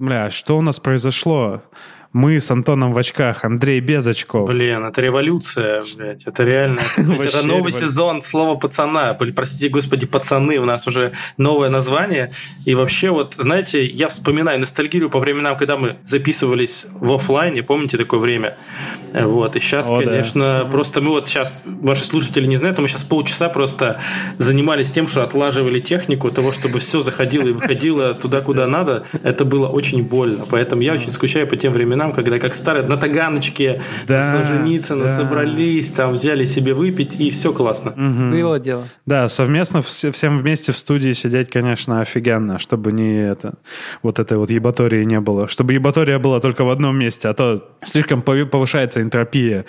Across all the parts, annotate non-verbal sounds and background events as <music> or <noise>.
бля, что у нас произошло? Мы с Антоном в очках, Андрей без очков. Блин, это революция, блядь. Это реально. <laughs> Это новый сезон слова пацана. Простите, господи, пацаны. У нас уже новое название. И вообще, вот, знаете, я вспоминаю ностальгию по временам, когда мы записывались в офлайне. Помните такое время? Вот. И сейчас, конечно, просто мы вот сейчас, ваши слушатели не знают, мы сейчас полчаса просто занимались тем, что отлаживали технику того, чтобы все заходило и выходило туда, куда надо. Это было очень больно. Поэтому я очень скучаю по тем временам, временам, когда как старые на Таганочке да, Солженицына да. собрались, там взяли себе выпить, и все классно. Угу. Было дело. Да, совместно все, всем вместе в студии сидеть, конечно, офигенно, чтобы не это, вот этой вот ебатории не было. Чтобы ебатория была только в одном месте, а то слишком повышается энтропия,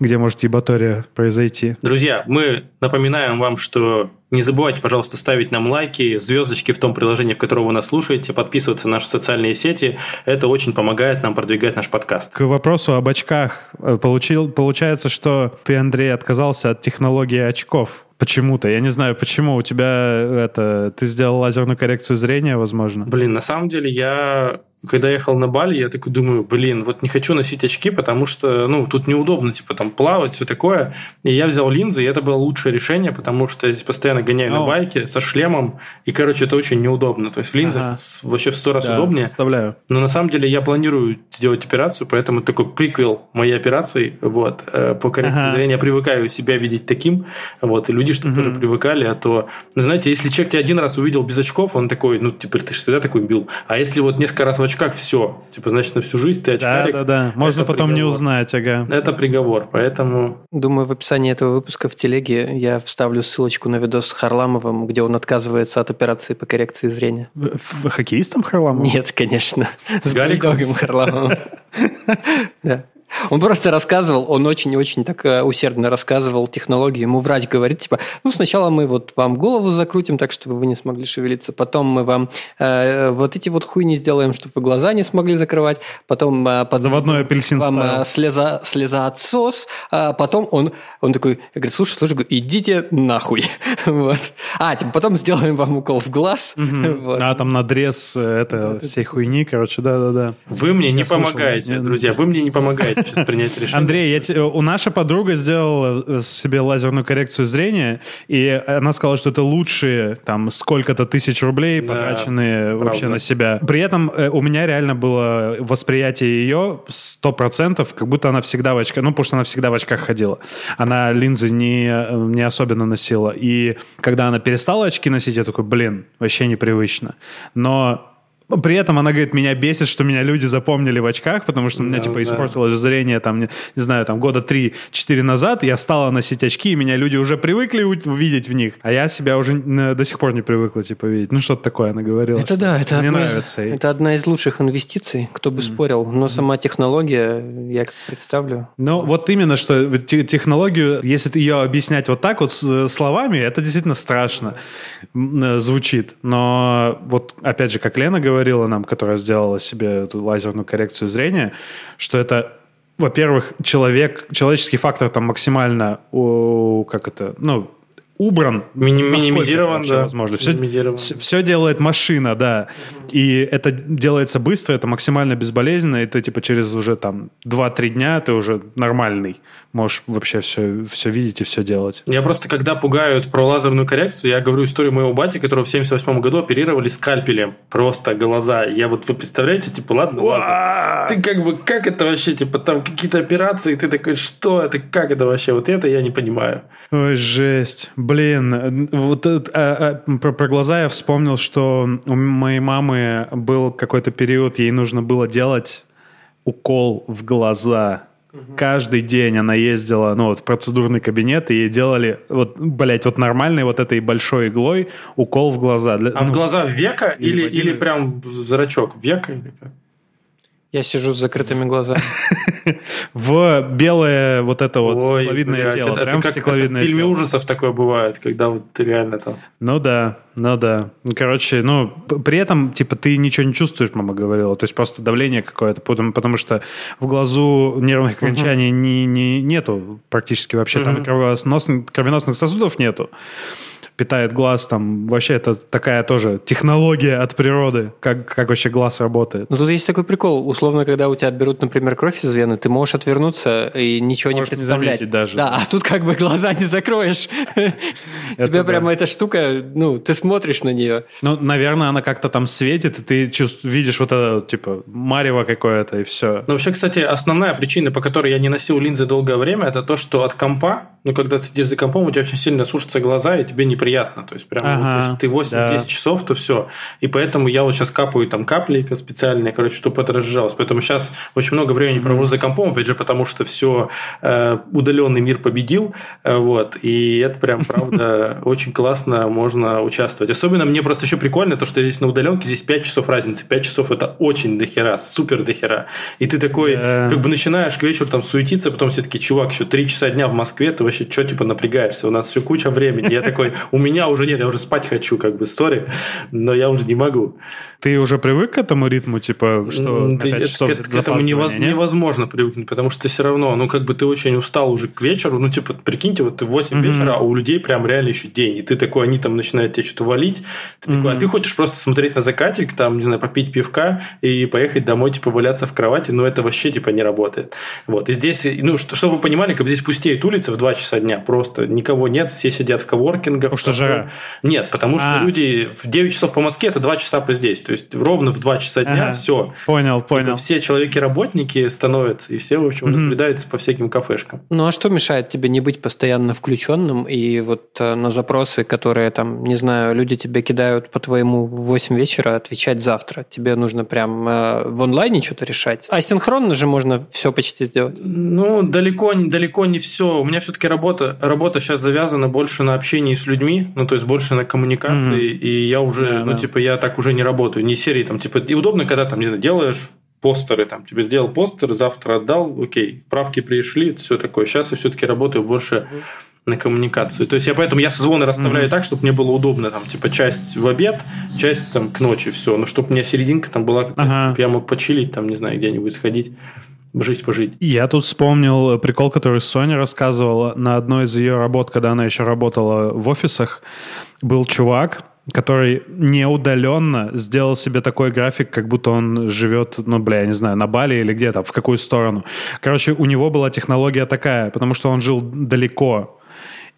где может ебатория произойти. Друзья, мы напоминаем вам, что не забывайте, пожалуйста, ставить нам лайки, звездочки в том приложении, в котором вы нас слушаете, подписываться на наши социальные сети. Это очень помогает нам продвигать наш подкаст. К вопросу об очках. Э, получил, получается, что ты, Андрей, отказался от технологии очков. Почему-то. Я не знаю, почему. У тебя это... Ты сделал лазерную коррекцию зрения, возможно? Блин, на самом деле я когда ехал на Бали, я такой думаю, блин, вот не хочу носить очки, потому что, ну, тут неудобно, типа, там, плавать, все такое. И я взял линзы, и это было лучшее решение, потому что я здесь постоянно гоняю О. на байке со шлемом, и, короче, это очень неудобно. То есть в линзах ага. вообще в сто раз да, удобнее. Представляю. Но на самом деле я планирую сделать операцию, поэтому такой приквел моей операции, вот, э, по коррекции ага. зрения. Я привыкаю себя видеть таким, вот, и люди, чтобы угу. тоже привыкали, а то, знаете, если человек тебя один раз увидел без очков, он такой, ну, типа, ты же всегда такой бил. А если вот несколько раз в очках все. Типа, значит, на всю жизнь ты очкарик. Да, да, да. Можно потом приговор. не узнать, ага. Это приговор, поэтому... Думаю, в описании этого выпуска в телеге я вставлю ссылочку на видос с Харламовым, где он отказывается от операции по коррекции зрения. В, хоккеистом Харламовым? Нет, конечно. С Гариком Харламовым. <laughs> Да. Он просто рассказывал, он очень-очень так э, усердно рассказывал технологию. Ему врач говорит, типа, ну, сначала мы вот вам голову закрутим так, чтобы вы не смогли шевелиться, потом мы вам э, вот эти вот хуйни сделаем, чтобы вы глаза не смогли закрывать, потом... Э, под, Заводной апельсин Вам э, слеза, слезоотсос, а потом он, он такой, говорит, слушай, слушай, идите нахуй. <laughs> вот. А, типа, потом сделаем вам укол в глаз. <laughs> вот. А, там надрез э, это всей хуйни, короче, да-да-да. Вы мне не помогаете, друзья, вы мне не помогаете сейчас принять решение. Андрей, я те, у наша подруга сделала э, себе лазерную коррекцию зрения, и она сказала, что это лучшие там сколько-то тысяч рублей, да, потраченные правда. вообще на себя. При этом э, у меня реально было восприятие ее сто процентов, как будто она всегда в очках, ну, потому что она всегда в очках ходила. Она линзы не, э, не особенно носила. И когда она перестала очки носить, я такой, блин, вообще непривычно. Но при этом она говорит, меня бесит, что меня люди запомнили в очках, потому что у меня, да, типа, да. испортилось зрение, там, не, не знаю, там, года 3-4 назад, я стала носить очки, и меня люди уже привыкли увидеть в них, а я себя уже до сих пор не привыкла, типа, видеть. Ну, что-то такое она говорила. Это да, это, Мне одна, нравится. это одна из лучших инвестиций, кто бы mm. спорил, но сама технология, я как представлю. Ну, вот именно, что технологию, если ее объяснять вот так вот словами, это действительно страшно звучит. Но вот, опять же, как Лена говорит, говорила нам, которая сделала себе эту лазерную коррекцию зрения, что это во-первых, человек, человеческий фактор там максимально, о, как это, ну, убран. Мини- минимизирован, да. Возможно. Все. Все, все делает машина, да. И это делается быстро, это максимально безболезненно, и ты типа через уже там 2-3 дня ты уже нормальный можешь вообще все, все видеть и все делать. Я просто, когда пугают про лазерную коррекцию, я говорю историю моего бати, которого в 78 году оперировали скальпелем. Просто глаза. Я вот, вы представляете, типа, ладно, лазер. Ты как бы, как это вообще, типа, там какие-то операции, ты такой, что это, как это вообще? Вот это я не понимаю. Ой, жесть. Блин, вот а, а, про, про глаза я вспомнил, что у моей мамы был какой-то период, ей нужно было делать укол в глаза Угу. Каждый день она ездила, ну, вот в процедурный кабинет, и ей делали, вот, блядь, вот нормальной вот этой большой иглой укол в глаза. Для, а ну, в глаза века или, или, или прям в зрачок? Века или как? Я сижу с закрытыми глазами. <laughs> В белое вот это вот стекловидное тело. Прям стекловидное В фильме ужасов такое бывает, когда вот ты реально там... Ну да, ну да. Короче, ну, при этом, типа, ты ничего не чувствуешь, мама говорила. То есть просто давление какое-то, потому, потому что в глазу нервных окончаний не, не, нету практически вообще. Там кровеносных, кровеносных сосудов нету. Питает глаз, там вообще это такая тоже технология от природы, как, как вообще глаз работает. Ну тут есть такой прикол, условно, когда у тебя берут, например, кровь из вены, ты можешь отвернуться и ничего можешь не представлять. Не даже. Да, а тут как бы глаза не закроешь. Тебе прямо эта штука, ну, ты смотришь на нее. Ну, наверное, она как-то там светит, и ты видишь вот это, типа, марево какое-то, и все. Ну, вообще, кстати, основная причина, по которой я не носил линзы долгое время, это то, что от компа, ну, когда ты сидишь за компом, у тебя очень сильно сушатся глаза, и тебе неприятно. То есть, прям, ага, вот, ты 8-10 да. часов, то все. И поэтому я вот сейчас капаю там капли специальные, короче, чтобы это разжалось. Поэтому сейчас очень много времени провожу за компом, опять же, потому что все э, удаленный мир победил. Э, вот. И это прям, <laughs> правда, очень классно можно участвовать. Особенно мне просто еще прикольно то, что здесь на удаленке здесь 5 часов разницы. 5 часов это очень дохера, супер дохера. И ты такой, как бы начинаешь к вечеру там суетиться, потом все таки чувак, еще 3 часа дня в Москве, ты вообще что, типа, напрягаешься? У нас все куча времени. Я такой, у меня уже нет, я уже спать хочу, как бы, сори, но я уже не могу. Ты уже привык к этому ритму, типа, что на 5 часов к, к этому невоз, невозможно привыкнуть, потому что все равно, ну, как бы ты очень устал уже к вечеру, ну, типа, прикиньте, вот ты в 8 mm-hmm. вечера, а у людей прям реально еще день, и ты такой, они там начинают тебе что-то валить, ты mm-hmm. такой, а ты хочешь просто смотреть на закатик, там, не знаю, попить пивка и поехать домой, типа, валяться в кровати, но это вообще, типа, не работает. Вот, и здесь, ну, что, чтобы вы понимали, как здесь пустеет улица в 2 часа дня, просто никого нет, все сидят в коворкингах. Потому что жара? Нет, потому что а. люди в 9 часов по Москве, это 2 часа по здесь, то есть ровно в 2 2 часа дня, ага. все. Понял, понял. Типа, все человеки-работники становятся, и все, в общем, mm-hmm. разбредаются по всяким кафешкам. Ну, а что мешает тебе не быть постоянно включенным, и вот э, на запросы, которые там, не знаю, люди тебе кидают по твоему в 8 вечера, отвечать завтра? Тебе нужно прям э, в онлайне что-то решать? А синхронно же можно все почти сделать? Ну, далеко, далеко не все. У меня все-таки работа, работа сейчас завязана больше на общении с людьми, ну, то есть больше на коммуникации, mm-hmm. и я уже, да, ну, да. типа, я так уже не работаю. Не серии, там, типа, и удобно, когда там, не знаю, делаешь постеры, там, тебе сделал постер, завтра отдал, окей, правки пришли, все такое. Сейчас я все-таки работаю больше на коммуникацию. То есть я поэтому я созвоны расставляю mm-hmm. так, чтобы мне было удобно, там, типа, часть в обед, часть там к ночи, все. Но чтобы у меня серединка там была, ага. чтобы я мог почилить, там, не знаю, где-нибудь сходить жить пожить. Я тут вспомнил прикол, который Соня рассказывала на одной из ее работ, когда она еще работала в офисах. Был чувак, который неудаленно сделал себе такой график, как будто он живет, ну, бля, я не знаю, на Бали или где-то, в какую сторону. Короче, у него была технология такая, потому что он жил далеко,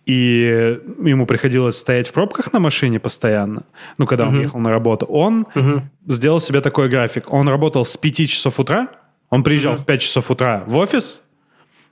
и ему приходилось стоять в пробках на машине постоянно, ну, когда он uh-huh. ехал на работу. Он uh-huh. сделал себе такой график. Он работал с 5 часов утра, он приезжал uh-huh. в 5 часов утра в офис,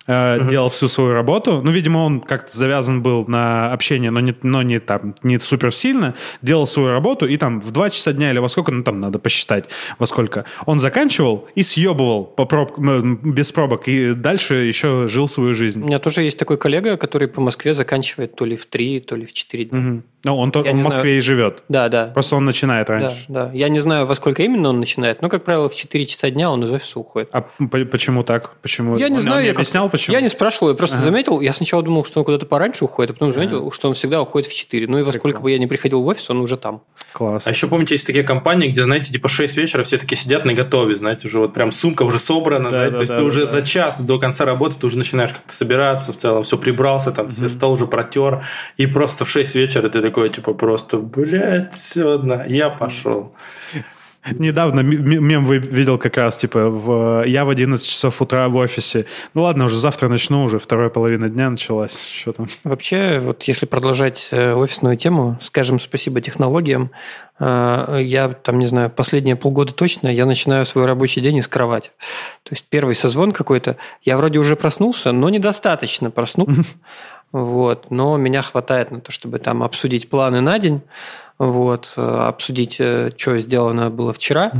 Uh-huh. делал всю свою работу. Ну, видимо, он как-то завязан был на общение, но не, но не там не супер сильно. Делал свою работу, и там в 2 часа дня или во сколько, ну, там надо посчитать, во сколько. Он заканчивал и съебывал по проб... без пробок, и дальше еще жил свою жизнь. У меня тоже есть такой коллега, который по Москве заканчивает то ли в 3, то ли в 4 дня. Uh-huh. Ну, он то, в Москве знаю. и живет. Да, да. Просто он начинает раньше. Да, да. Я не знаю, во сколько именно он начинает, но, как правило, в 4 часа дня он из офиса уходит. А почему так? Почему? Я не он, знаю. Он я объяснял, почему? Я не спрашивал, я просто ага. заметил. Я сначала думал, что он куда-то пораньше уходит, а потом заметил, ага. что он всегда уходит в 4. Ну и во Прикольно. сколько бы я не приходил в офис, он уже там. Класс. А еще помните, есть такие компании, где, знаете, типа 6 вечера все таки сидят на готове, знаете, уже вот прям сумка уже собрана, да, да, да, то есть да, ты да, уже да. за час до конца работы ты уже начинаешь как-то собираться в целом, все прибрался, там, угу. все стол уже протер, и просто в 6 вечера ты такой, типа, просто блядь, ладно, я пошел. Недавно мем видел как раз, типа, в, я в 11 часов утра в офисе. Ну ладно, уже завтра начну, уже вторая половина дня началась. Что там? Вообще, вот если продолжать э, офисную тему, скажем спасибо технологиям. Э, я там, не знаю, последние полгода точно, я начинаю свой рабочий день из кровати. То есть первый созвон какой-то, я вроде уже проснулся, но недостаточно проснулся. <laughs> Вот. Но меня хватает на то, чтобы там обсудить планы на день, вот, э, обсудить, э, что сделано было вчера.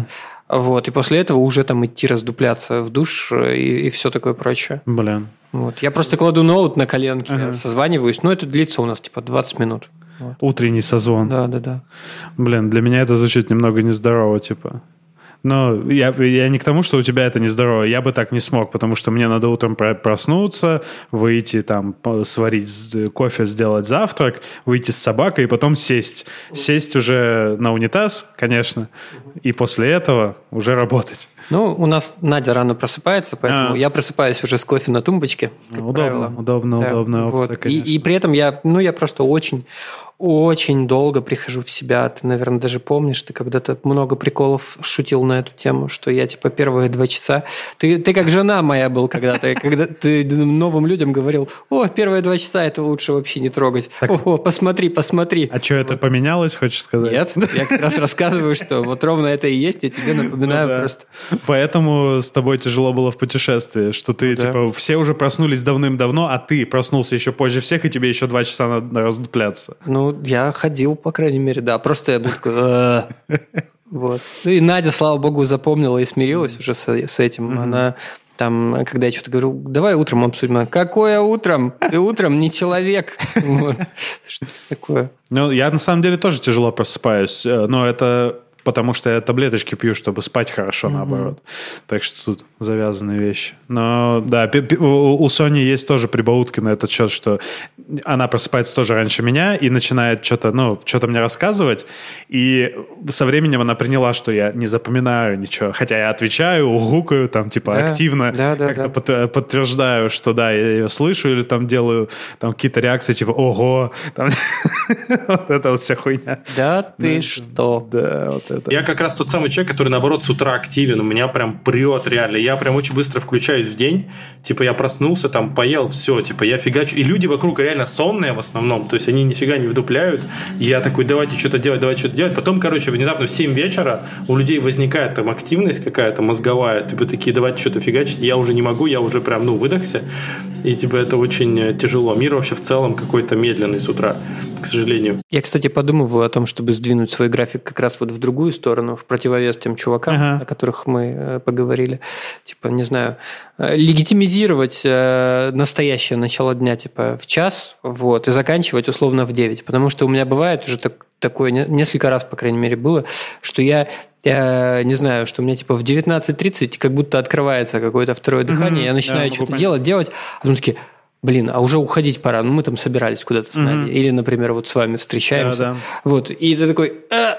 Вот, и после этого уже там идти раздупляться в душ э, и, и все такое прочее. Блин. Вот. Я просто кладу ноут на коленки, ага. созваниваюсь, но это длится у нас типа 20 минут. Вот. Утренний созвон. Да, да, да. Блин, для меня это звучит немного нездорово, типа. Но я, я не к тому, что у тебя это нездорово. Я бы так не смог, потому что мне надо утром проснуться, выйти там, сварить кофе, сделать завтрак, выйти с собакой и потом сесть. Сесть уже на унитаз, конечно, и после этого уже работать. Ну, у нас Надя рано просыпается, поэтому а. я просыпаюсь уже с кофе на тумбочке. Удобно, правило. удобно, да, удобно. Вот. И, и при этом я, ну, я просто очень очень долго прихожу в себя. Ты, наверное, даже помнишь, ты когда-то много приколов шутил на эту тему, что я, типа, первые два часа... Ты, ты как жена моя был когда-то, когда ты новым людям говорил, о, первые два часа это лучше вообще не трогать. Так... О, посмотри, посмотри. А что, это поменялось, хочешь сказать? Нет, я как раз рассказываю, что вот ровно это и есть, я тебе напоминаю ну просто. Поэтому с тобой тяжело было в путешествии, что ты, типа, все уже проснулись давным-давно, а ты проснулся еще позже всех, и тебе еще два часа надо раздупляться. Ну, я ходил, по крайней мере, да. Просто я был такой... «Э». Вот. Ну и Надя, слава богу, запомнила и смирилась уже с, с этим. Она там, когда я что-то говорю, давай утром обсудим. Какое утром? Ты утром не человек. Что такое? Ну, я на самом деле тоже тяжело просыпаюсь, э, но это потому что я таблеточки пью, чтобы спать хорошо, mm-hmm. наоборот. Так что тут завязанные вещи. Но да, у Сони есть тоже прибаутки на этот счет, что она просыпается тоже раньше меня и начинает что-то, ну, что-то мне рассказывать. И со временем она приняла, что я не запоминаю ничего. Хотя я отвечаю, угукаю, там, типа, да, активно да, да, как-то да. подтверждаю, что да, я ее слышу или там делаю там какие-то реакции, типа, ого, <laughs> вот это вот вся хуйня. Да ты что? Да, вот это. Я как раз тот самый человек, который, наоборот, с утра активен. У меня прям прет реально. Я прям очень быстро включаюсь в день. Типа я проснулся, там поел, все. Типа я фигачу. И люди вокруг реально сонные в основном. То есть они нифига не вдупляют. Я такой, давайте что-то делать, давайте что-то делать. Потом, короче, внезапно в 7 вечера у людей возникает там активность какая-то мозговая. Типа такие, давайте что-то фигачить. Я уже не могу, я уже прям, ну, выдохся. И типа это очень э, тяжело. Мир вообще в целом какой-то медленный с утра, к сожалению. Я, кстати, подумываю о том, чтобы сдвинуть свой график как раз вот в другую сторону, в противовес тем чувакам, ага. о которых мы э, поговорили. Типа, не знаю, э, легитимизировать настоящее начало дня, типа, в час, вот, и заканчивать условно в 9. Потому что у меня бывает уже так, такое, несколько раз, по крайней мере, было, что я я не знаю, что у меня типа в 19.30 как будто открывается какое-то второе дыхание, mm-hmm, я начинаю да, что-то делать, делать, а потом такие, блин, а уже уходить пора, ну мы там собирались куда-то с Надей, mm-hmm. или, например, вот с вами встречаемся, да, да. вот, и ты такой, а,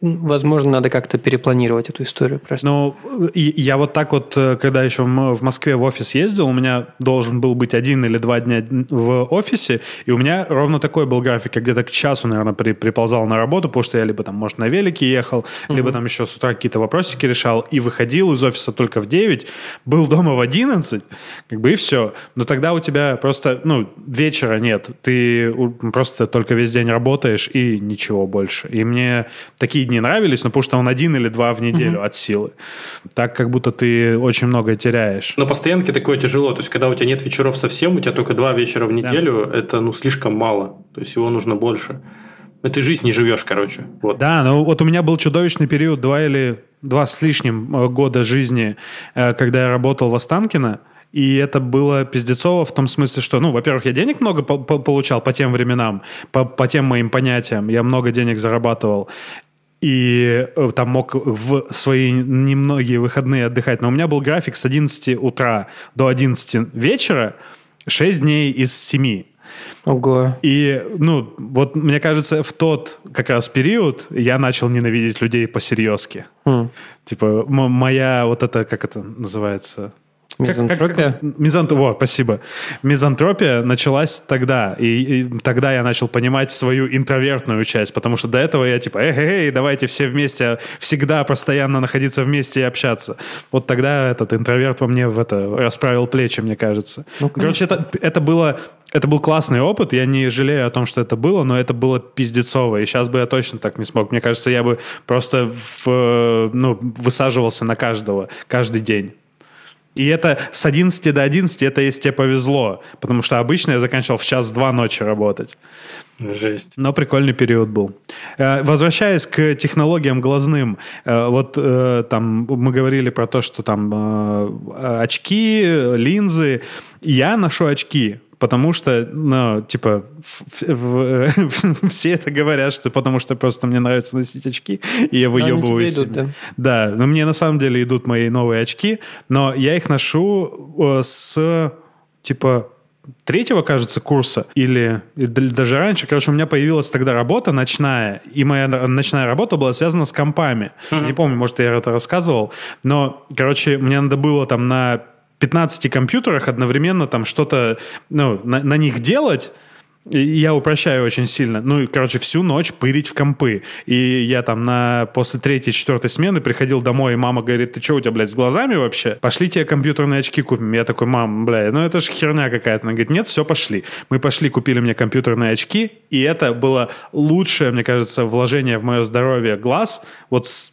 Возможно, надо как-то перепланировать эту историю просто. Ну, я вот так вот, э, когда еще в Москве в офис ездил, у меня должен был быть один или два дня в офисе, и у меня ровно такой был график. Я где-то к часу, наверное, при, приползал на работу, потому что я либо там, может, на велике ехал, угу. либо там еще с утра какие-то вопросики решал, и выходил из офиса только в 9, был дома в 11, как бы и все. Но тогда у тебя просто, ну, вечера нет. Ты просто только весь день работаешь и ничего больше. И мне такие дни нравились, но потому что он один или два в неделю угу. от силы. Так как будто ты очень многое теряешь. На постоянке такое тяжело. То есть, когда у тебя нет вечеров совсем, у тебя только два вечера в неделю, да. это ну слишком мало. То есть, его нужно больше. Ты жизнь не живешь, короче. Вот. Да, ну вот у меня был чудовищный период, два или два с лишним э, года жизни, э, когда я работал в Останкино. И это было пиздецово в том смысле, что, ну, во-первых, я денег много по получал по тем временам, по, по тем моим понятиям. Я много денег зарабатывал и э, там мог в свои немногие выходные отдыхать. Но у меня был график с 11 утра до 11 вечера, 6 дней из 7. Ого. И, ну, вот мне кажется, в тот как раз период я начал ненавидеть людей по-серьезки. Mm. Типа, моя вот это, как это называется? Мизантропия? Как, как, мизант... Вот, спасибо. Мизантропия началась тогда, и, и тогда я начал понимать свою интровертную часть, потому что до этого я типа, эй, эй, давайте все вместе, всегда постоянно находиться вместе и общаться. Вот тогда этот интроверт во мне в это расправил плечи, мне кажется. Ну, Короче, это, это было это был классный опыт, я не жалею о том, что это было, но это было пиздецово, и сейчас бы я точно так не смог. Мне кажется, я бы просто в, ну, высаживался на каждого, каждый день. И это с 11 до 11, это если тебе повезло. Потому что обычно я заканчивал в час-два ночи работать. Жесть. Но прикольный период был. Э, возвращаясь к технологиям глазным, э, вот э, там мы говорили про то, что там очки, линзы. Я ношу очки, потому что, ну, типа, <laughs> все это говорят, что потому что просто мне нравится носить очки, и я выебываюсь. идут, да. Да, но мне на самом деле идут мои новые очки, но я их ношу с, типа, третьего, кажется, курса, или, или даже раньше, короче, у меня появилась тогда работа ночная, и моя ночная работа была связана с компами. Mm-hmm. Не помню, может, я это рассказывал, но, короче, мне надо было там на 15 компьютерах одновременно там что-то, ну, на, на них делать, я упрощаю очень сильно. Ну, короче, всю ночь пырить в компы. И я там на после третьей, четвертой смены приходил домой, и мама говорит, ты что, у тебя, блядь, с глазами вообще? Пошли тебе компьютерные очки купим. Я такой, мам, блядь, ну это же херня какая-то. Она говорит, нет, все, пошли. Мы пошли, купили мне компьютерные очки, и это было лучшее, мне кажется, вложение в мое здоровье глаз. Вот с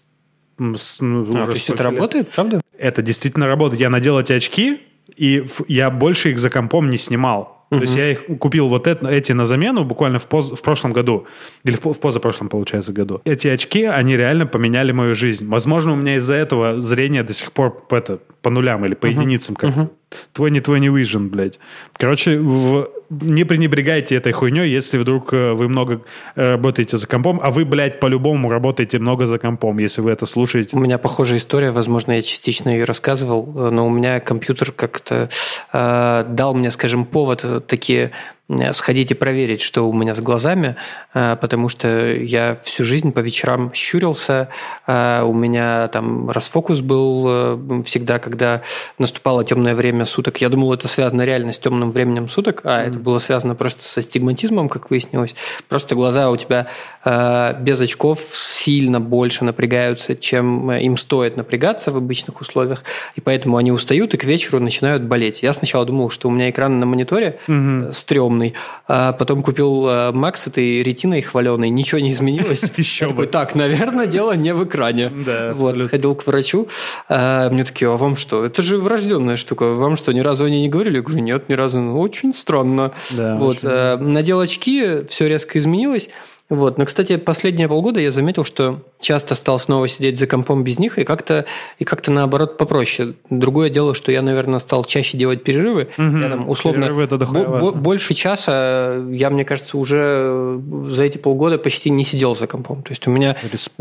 с, ну, а, то есть это лет. работает, правда? Это действительно работает. Я надел эти очки, и я больше их за компом не снимал. Угу. То есть я их купил вот это, эти на замену буквально в, поз, в прошлом году. Или в, в позапрошлом, получается, году. Эти очки, они реально поменяли мою жизнь. Возможно, у меня из-за этого зрение до сих пор это, по нулям или по угу. единицам. Как угу. 2020 Vision, блядь. Короче, в... не пренебрегайте этой хуйней, если вдруг э, вы много э, работаете за компом, а вы, блядь, по-любому работаете много за компом, если вы это слушаете. У меня похожая история, возможно, я частично ее рассказывал, э, но у меня компьютер как-то э, дал мне, скажем, повод такие Э, сходите проверить, что у меня с глазами, э, потому что я всю жизнь по вечерам щурился, э, у меня там расфокус был всегда, когда наступало темное время суток. Я думал, это связано реально с темным временем суток, а mm-hmm. это было связано просто со стигматизмом, как выяснилось. Просто глаза у тебя без очков сильно больше напрягаются, чем им стоит напрягаться в обычных условиях, и поэтому они устают и к вечеру начинают болеть. Я сначала думал, что у меня экран на мониторе mm-hmm. стрёмный, огромный. А потом купил э, Макс этой ретиной хваленой, ничего не изменилось. <laughs> Еще бы. Так, наверное, дело не в экране. <laughs> Да, Вот, сходил к врачу. А, мне такие, а вам что? Это же врожденная штука. Вам что, ни разу они не говорили? Я говорю, нет, ни разу. Ну, очень странно. Вот. Э, надел очки, все резко изменилось. Вот. Но, кстати, последние полгода я заметил, что часто стал снова сидеть за компом без них, и как-то, и как-то наоборот попроще. Другое дело, что я, наверное, стал чаще делать перерывы. Угу. Я там условно перерывы это бо- больше часа я, мне кажется, уже за эти полгода почти не сидел за компом. То есть у меня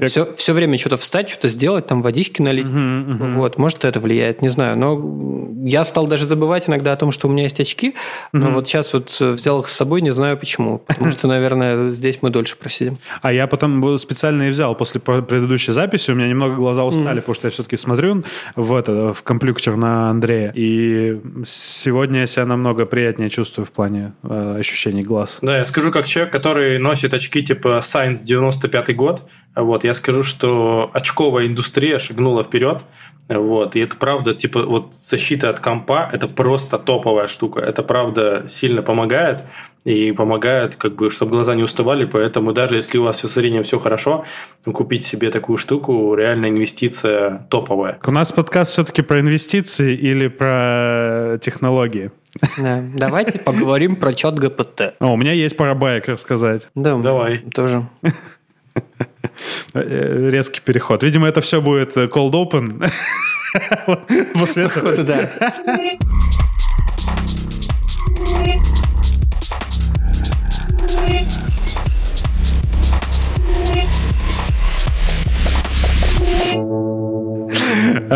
все, все время что-то встать, что-то сделать, там водички налить. Угу, угу. Вот. Может, это влияет, не знаю. Но я стал даже забывать иногда о том, что у меня есть очки. Но вот сейчас вот взял их с собой, не знаю почему. Потому <laughs> что, наверное, здесь мы дольше дольше просидим. А я потом специально и взял после предыдущей записи, у меня немного глаза устали, mm. потому что я все-таки смотрю в, это, в комплюктер на Андрея, и сегодня я себя намного приятнее чувствую в плане э, ощущений глаз. Да, я скажу как человек, который носит очки типа Science 95 год, вот, я скажу, что очковая индустрия шагнула вперед, вот, и это правда, типа, вот защита от компа – это просто топовая штука. Это правда сильно помогает и помогает, как бы, чтобы глаза не уставали. Поэтому даже если у вас все с зрением все хорошо, купить себе такую штуку – реально инвестиция топовая. У нас подкаст все-таки про инвестиции или про технологии? Да. Давайте поговорим про чат ГПТ. О, у меня есть пара баек рассказать. Да, давай. Тоже. Э, резкий переход. Видимо, это все будет cold open. <laughs> После этого. Да.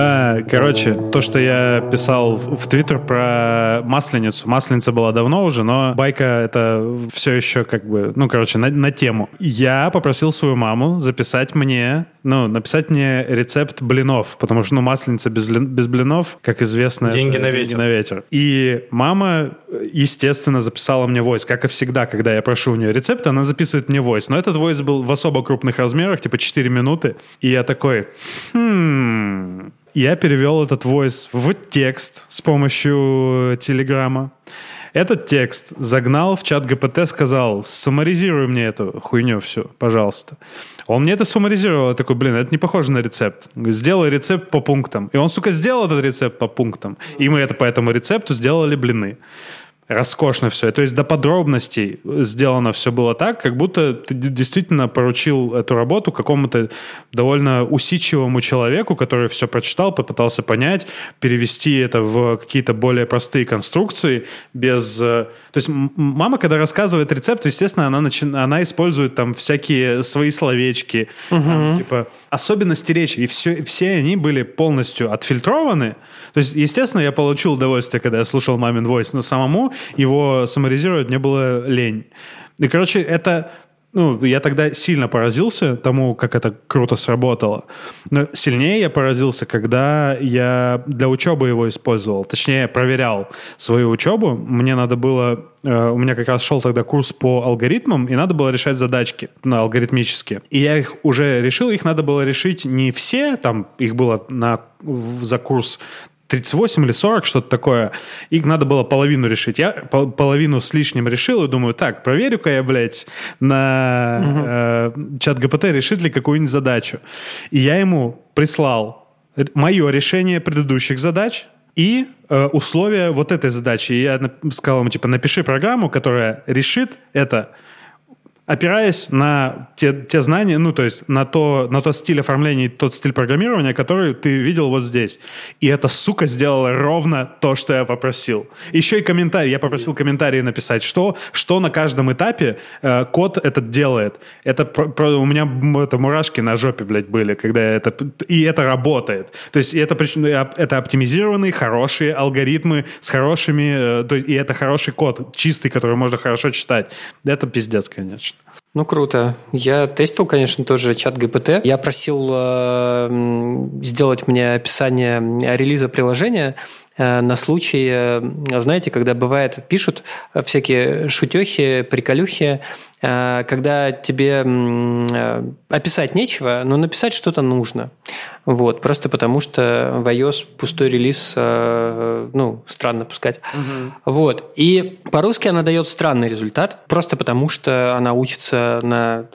А, короче, то, что я писал в Твиттер про Масленицу. Масленица была давно уже, но байка это все еще как бы, ну, короче, на, на тему. Я попросил свою маму записать мне, ну, написать мне рецепт блинов, потому что, ну, Масленица без, без блинов, как известно, деньги, на, деньги ветер. на ветер. И мама, естественно, записала мне войс, как и всегда, когда я прошу у нее рецепт, она записывает мне войс. Но этот войс был в особо крупных размерах, типа 4 минуты. И я такой, хм, я перевел этот voice в текст с помощью Телеграма. Этот текст загнал в чат ГПТ, сказал, суммаризируй мне эту хуйню всю, пожалуйста. Он мне это суммаризировал, я такой, блин, это не похоже на рецепт. Сделай рецепт по пунктам. И он, сука, сделал этот рецепт по пунктам. И мы это по этому рецепту сделали блины роскошно все. То есть до подробностей сделано все было так, как будто ты действительно поручил эту работу какому-то довольно усидчивому человеку, который все прочитал, попытался понять, перевести это в какие-то более простые конструкции без... Э, то есть мама, когда рассказывает рецепт, естественно, она, начи... она использует там всякие свои словечки, угу. там, типа особенности речи, и все, все они были полностью отфильтрованы. То есть, естественно, я получил удовольствие, когда я слушал мамин войс, но самому его саморизировать мне было лень. И, короче, это ну, я тогда сильно поразился тому, как это круто сработало. Но сильнее я поразился, когда я для учебы его использовал. Точнее, проверял свою учебу. Мне надо было... Э, у меня как раз шел тогда курс по алгоритмам, и надо было решать задачки на ну, алгоритмические. И я их уже решил, их надо было решить не все, там их было на, за курс 38 или 40, что-то такое. Их надо было половину решить. Я половину с лишним решил и думаю, так, проверю-ка я, блядь, на угу. э, чат ГПТ, решит ли какую-нибудь задачу. И я ему прислал мое решение предыдущих задач и э, условия вот этой задачи. И я сказал ему, типа, напиши программу, которая решит это опираясь на те, те знания, ну, то есть на то, на тот стиль оформления, тот стиль программирования, который ты видел вот здесь. И эта сука сделала ровно то, что я попросил. Еще и комментарий. Я попросил комментарии написать, что, что на каждом этапе э, код этот делает. Это про, про, у меня это мурашки на жопе, блядь, были, когда это... И это работает. То есть это, это оптимизированные, хорошие алгоритмы с хорошими... Э, то, и это хороший код, чистый, который можно хорошо читать. Это пиздец, конечно. Ну, круто. Я тестил, конечно, тоже чат ГПТ. Я просил э, сделать мне описание релиза приложения на случай, э, знаете, когда бывает, пишут всякие шутехи, приколюхи, э, когда тебе э, описать нечего, но написать что-то нужно. Вот, просто потому что в iOS пустой релиз, э, ну, странно пускать. Угу. Вот. И по-русски она дает странный результат, просто потому что она учится на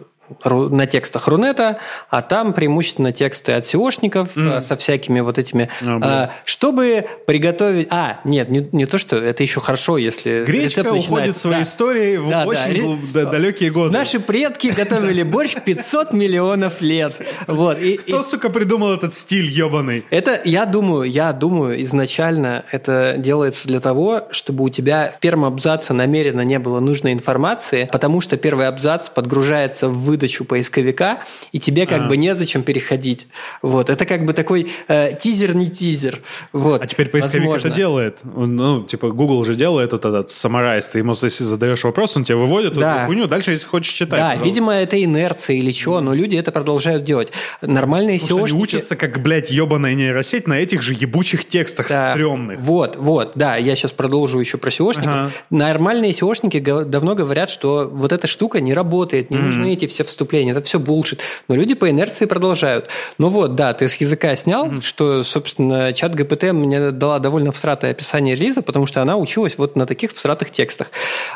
на текстах Рунета, а там преимущественно тексты от SEOшников mm. со всякими вот этими... Oh, а, чтобы приготовить... А, нет, не, не то, что это еще хорошо, если... Гречка уходит своей да. историей в да, очень да. далекие годы. Наши предки готовили борщ 500 миллионов лет. Вот. И, Кто, и... сука, придумал этот стиль ебаный? Это, я думаю, я думаю, изначально это делается для того, чтобы у тебя в первом абзаце намеренно не было нужной информации, потому что первый абзац подгружается в выдачу выдачу поисковика, и тебе как а. бы незачем переходить. Вот. Это как бы такой э, тизер, не тизер. Вот. А теперь поисковик Возможно. это делает. ну, типа, Google уже делает вот этот саморайз. Ты ему, если задаешь вопрос, он тебе выводит да. эту хуйню, дальше, если хочешь читать. Да, пожалуйста. видимо, это инерция или что, но люди это продолжают делать. Нормальные Потому SEOшники... они учатся, как, блядь, ебаная нейросеть на этих же ебучих текстах да. стрёмных. Вот, вот, да, я сейчас продолжу еще про SEOшников. Ага. Нормальные SEOшники давно говорят, что вот эта штука не работает, не mm. нужны эти все вступления, это все булшит. Но люди по инерции продолжают. Ну вот, да, ты с языка снял, mm-hmm. что, собственно, чат ГПТ мне дала довольно всратое описание релиза, потому что она училась вот на таких всратых текстах.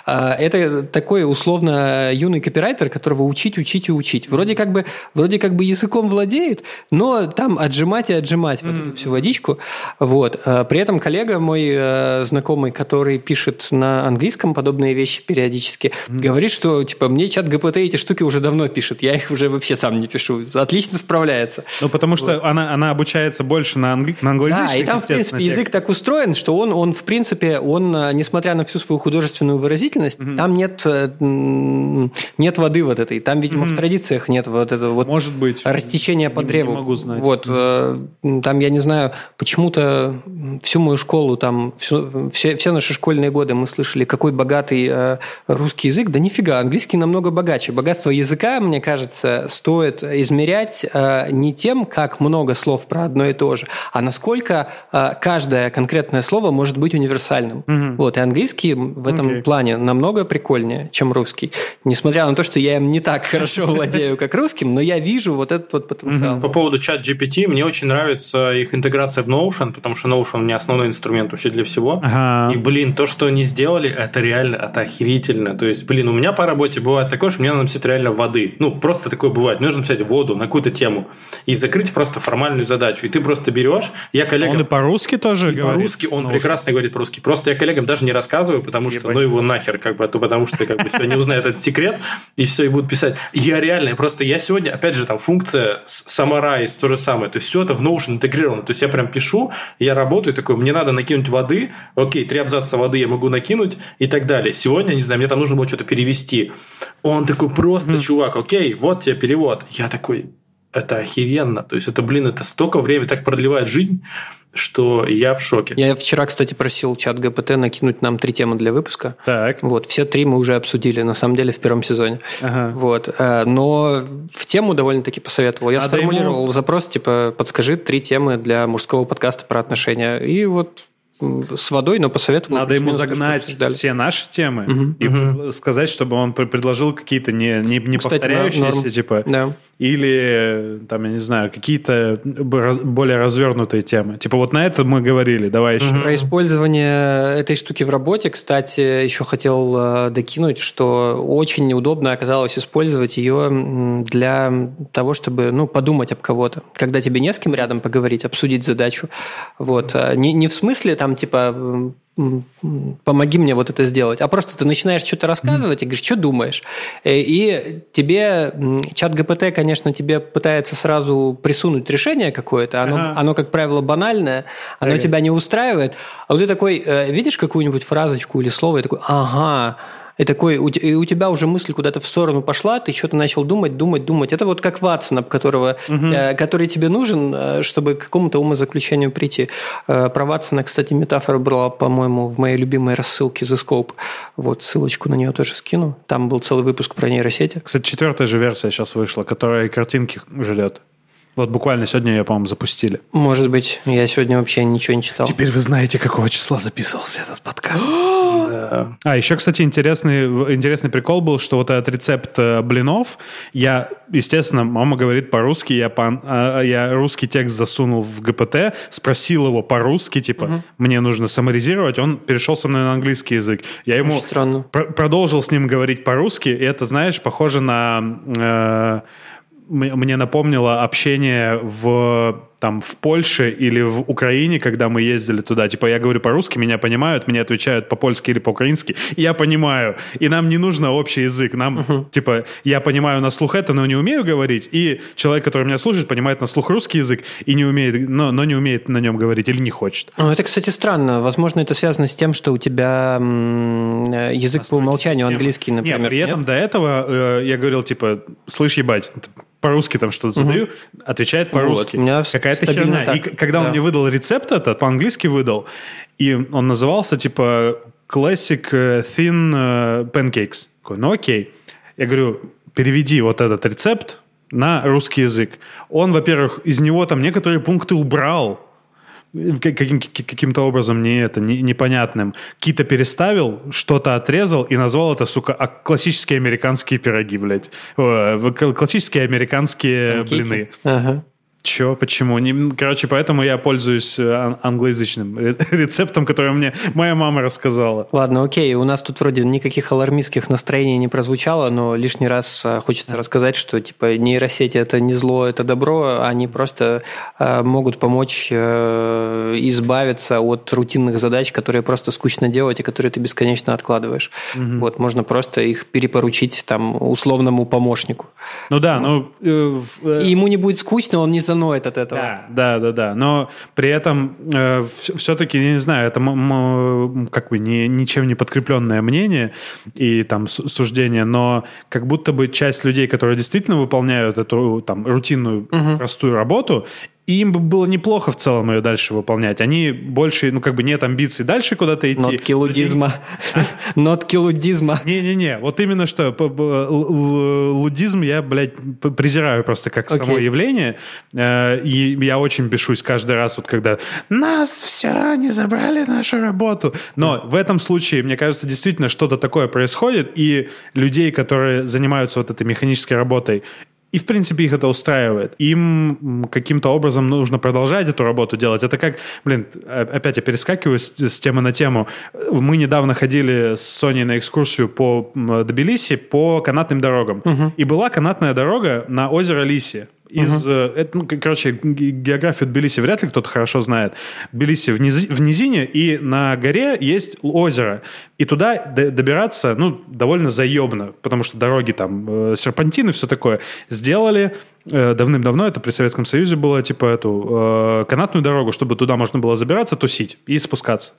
А, это такой условно юный копирайтер, которого учить, учить и учить. Вроде как бы, вроде как бы языком владеет, но там отжимать и отжимать mm-hmm. вот эту всю водичку. Вот. А, при этом коллега мой э, знакомый, который пишет на английском подобные вещи периодически, mm-hmm. говорит, что типа мне чат ГПТ эти штуки уже давно пишет я их уже вообще сам не пишу. Отлично справляется. Ну, потому что вот. она, она обучается больше на, англи... на англоязычных, Да, и там, в принципе, текст. язык так устроен, что он, он в принципе, он, э, несмотря на всю свою художественную выразительность, угу. там нет, э, нет воды вот этой. Там, видимо, угу. в традициях нет вот этого вот Может быть. растечения по древу. Не могу знать. Вот. Угу. Там, я не знаю, почему-то всю мою школу, там, всю, все, все наши школьные годы мы слышали, какой богатый русский язык. Да нифига, английский намного богаче. Богатство языка, мне кажется, стоит измерять э, не тем, как много слов про одно и то же, а насколько э, каждое конкретное слово может быть универсальным. Угу. Вот, и английский в этом okay. плане намного прикольнее, чем русский. Несмотря на то, что я им не так <laughs> хорошо владею, как русским, но я вижу вот этот вот потенциал. По поводу чат GPT, мне очень нравится их интеграция в Notion, потому что Notion не основной инструмент вообще для всего. Ага. И, блин, то, что они сделали, это реально, это охерительно. То есть, блин, у меня по работе бывает такое, что мне надо написать реально воды. Ну, просто такое бывает. Нужно взять воду на какую-то тему и закрыть просто формальную задачу. И ты просто берешь, я коллегам... Он и по-русски тоже и говорит? по-русски, он ну, прекрасно говорит по-русски. Просто я коллегам даже не рассказываю, потому что, ну его нахер, как бы, а то потому что как бы все, не узнают этот секрет, и все, и будут писать. Я реально, просто я сегодня, опять же, там функция Summarize, то же самое, то есть все это в Notion интегрировано. То есть я прям пишу, я работаю, такой, мне надо накинуть воды, окей, три абзаца воды я могу накинуть и так далее. Сегодня, не знаю, мне там нужно было что-то перевести. Он такой просто, mm. Чувак, окей, вот тебе перевод. Я такой, это охеренно. То есть это, блин, это столько времени, так продлевает жизнь. что я в шоке. Я вчера, кстати, просил чат ГПТ накинуть нам три темы для выпуска. Так. Вот, все три мы уже обсудили, на самом деле, в первом сезоне. Ага. Вот. Э, но в тему довольно-таки посоветовал. Я Надо сформулировал ему... запрос, типа, подскажи три темы для мужского подкаста про отношения. И вот с водой, но посоветовал. Надо ему загнать все наши темы угу. и угу. сказать, чтобы он предложил какие-то не, не, не Кстати, повторяющиеся, типа. Да или, там, я не знаю, какие-то более развернутые темы. Типа вот на это мы говорили, давай еще. Про использование этой штуки в работе, кстати, еще хотел э, докинуть, что очень неудобно оказалось использовать ее для того, чтобы, ну, подумать об кого-то. Когда тебе не с кем рядом поговорить, обсудить задачу. Вот. А не, не в смысле, там, типа, помоги мне вот это сделать. А просто ты начинаешь что-то рассказывать и говоришь, что думаешь. Э, и тебе чат ГПТ, конечно, тебе пытается сразу присунуть решение какое-то. Оно, ага. оно как правило, банальное, оно ага. тебя не устраивает. А вот ты такой, э, видишь какую-нибудь фразочку или слово, и такой, ага, и такой, и у тебя уже мысль куда-то в сторону пошла, ты что-то начал думать, думать, думать. Это вот как Ватсон, которого, угу. э, который тебе нужен, э, чтобы к какому-то умозаключению прийти. Э, про Ватсона, кстати, метафора была, по-моему, в моей любимой рассылке The Scope. Вот, ссылочку на нее тоже скину. Там был целый выпуск про нейросети. Кстати, четвертая же версия сейчас вышла, которая картинки жрет. Вот буквально сегодня ее, по-моему, запустили. Может быть. Я сегодня вообще ничего не читал. Теперь вы знаете, какого числа записывался этот подкаст. <gasps> А, еще, кстати, интересный, интересный прикол был, что вот этот рецепт э, блинов, я, естественно, мама говорит по-русски, я, по, а, я русский текст засунул в ГПТ, спросил его по-русски, типа, угу. мне нужно саморизировать, он перешел со мной на английский язык. Я ему. Пр- продолжил с ним говорить по-русски, и это, знаешь, похоже на... Э, мне напомнило общение в там в Польше или в Украине, когда мы ездили туда, типа я говорю по-русски, меня понимают, мне отвечают по-польски или по-украински, я понимаю, и нам не нужно общий язык, нам uh-huh. типа я понимаю на слух это, но не умею говорить, и человек, который меня слушает, понимает на слух русский язык и не умеет, но, но не умеет на нем говорить или не хочет. Ну, это, кстати, странно. Возможно, это связано с тем, что у тебя э, язык Настройки по умолчанию системы. английский, например. Нет, при этом нет? до этого э, я говорил типа, слышь, ебать, по-русски там что-то задаю, угу. отвечает по-русски. Вот, Какая-то херня. Так. И когда да. он мне выдал рецепт этот, по-английски выдал, и он назывался типа Classic э, Thin э, Pancakes. Такой, ну окей. Я говорю, переведи вот этот рецепт на русский язык. Он, во-первых, из него там некоторые пункты убрал, каким, каким-то образом не это, не, непонятным. Какие-то переставил, что-то отрезал и назвал это, сука, а классические американские пироги, блядь. Классические американские Панкейки. блины. Ага. Че, почему? Не, короче, поэтому я пользуюсь э, англоязычным <laughs> рецептом, который мне моя мама рассказала. Ладно, окей, у нас тут вроде никаких алармистских настроений не прозвучало, но лишний раз э, хочется рассказать, что типа нейросети это не зло, это добро, они просто э, могут помочь э, избавиться от рутинных задач, которые просто скучно делать и которые ты бесконечно откладываешь. Угу. Вот, можно просто их перепоручить там условному помощнику. Ну да, ну... Э, э... И ему не будет скучно, он не заноет от этого. Да, да, да, да. Но при этом э, все-таки, я не знаю, это как бы не, ничем не подкрепленное мнение и там суждение, но как будто бы часть людей, которые действительно выполняют эту там рутинную угу. простую работу, им бы было неплохо в целом ее дальше выполнять. Они больше, ну, как бы нет амбиций дальше куда-то идти. Нотки лудизма. <laughs> <laughs> Нотки лудизма. Не-не-не, вот именно что, лудизм я, блядь, презираю просто как само явление. Э, и я очень бешусь каждый раз, вот когда нас все, не забрали нашу работу. Но в этом случае, мне кажется, действительно что-то такое происходит, и людей, которые занимаются вот этой механической работой, и, в принципе, их это устраивает. Им каким-то образом нужно продолжать эту работу делать. Это как, блин, опять я перескакиваю с, с темы на тему. Мы недавно ходили с Соней на экскурсию по Тбилиси по канатным дорогам. Угу. И была канатная дорога на озеро Лиси из, угу. это, ну, короче, географию Тбилиси вряд ли кто-то хорошо знает. Тбилиси в, низ, в низине, и на горе есть озеро. И туда добираться, ну, довольно заебно, потому что дороги там, э, серпантины, все такое. Сделали э, давным-давно, это при Советском Союзе было, типа, эту э, канатную дорогу, чтобы туда можно было забираться, тусить и спускаться.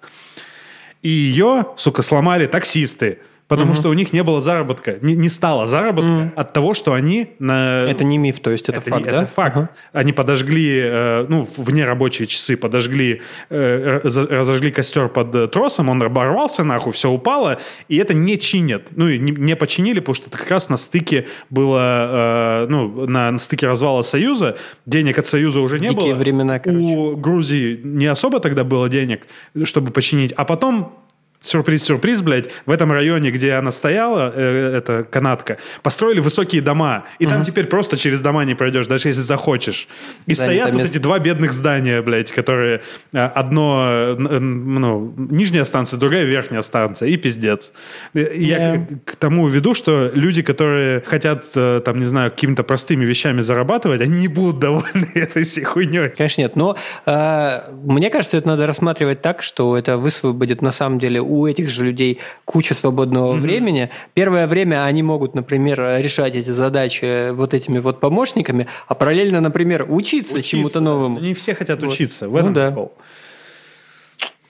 И ее, сука, сломали таксисты Потому угу. что у них не было заработка, не, не стало заработка угу. от того, что они на... Это не миф, то есть это, это факт, не, да? Это факт. Угу. Они подожгли, э, ну, вне рабочие часы подожгли, э, разожгли костер под тросом, он оборвался нахуй, все упало, и это не чинят. Ну, и не, не починили, потому что это как раз на стыке было, э, ну, на, на стыке развала Союза, денег от Союза уже не Дикие было. времена, короче. У Грузии не особо тогда было денег, чтобы починить, а потом Сюрприз-сюрприз, блядь, в этом районе, где она стояла, э, эта канатка, построили высокие дома. И угу. там теперь просто через дома не пройдешь, даже если захочешь. И да, стоят вот мест... эти два бедных здания, блядь, которые э, одно, э, ну, нижняя станция, другая верхняя станция, и пиздец. Yeah. Я к тому веду, что люди, которые хотят, э, там, не знаю, какими-то простыми вещами зарабатывать, они не будут довольны <laughs> этой всей хуйней. Конечно, нет. Но э, мне кажется, это надо рассматривать так, что это высвободит на самом деле у этих же людей куча свободного mm-hmm. времени. Первое время они могут, например, решать эти задачи вот этими вот помощниками, а параллельно, например, учиться, учиться. чему-то новому. Не все хотят вот. учиться. В этом ну, да. прикол.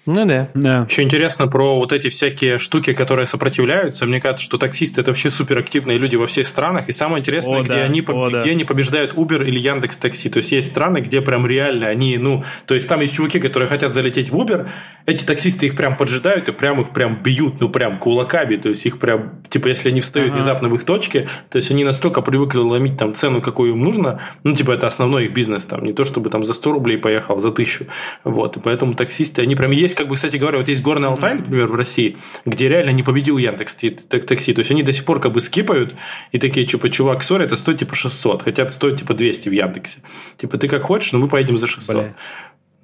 Ну да. да. Еще интересно про вот эти всякие штуки, которые сопротивляются. Мне кажется, что таксисты это вообще суперактивные люди во всех странах. И самое интересное, О, где, да. они, О, где да. они побеждают Uber или Яндекс Такси. То есть есть страны, где прям реально они, ну, то есть там есть чуваки, которые хотят залететь в Uber, эти таксисты их прям поджидают и прям их прям бьют, ну прям кулаками. То есть их прям, типа, если они встают ага. внезапно в их точке, то есть они настолько привыкли ломить там цену, какую им нужно, ну, типа, это основной их бизнес там, не то чтобы там за 100 рублей поехал, за 1000. Вот, и поэтому таксисты, они прям есть как бы, кстати говоря, вот есть Горный Алтай, например, в России, где реально не победил Яндекс такси. То есть они до сих пор как бы скипают и такие, типа, чувак, сори, это стоит типа 600, хотя это стоит типа 200 в Яндексе. Типа, ты как хочешь, но мы поедем за 600. Бля.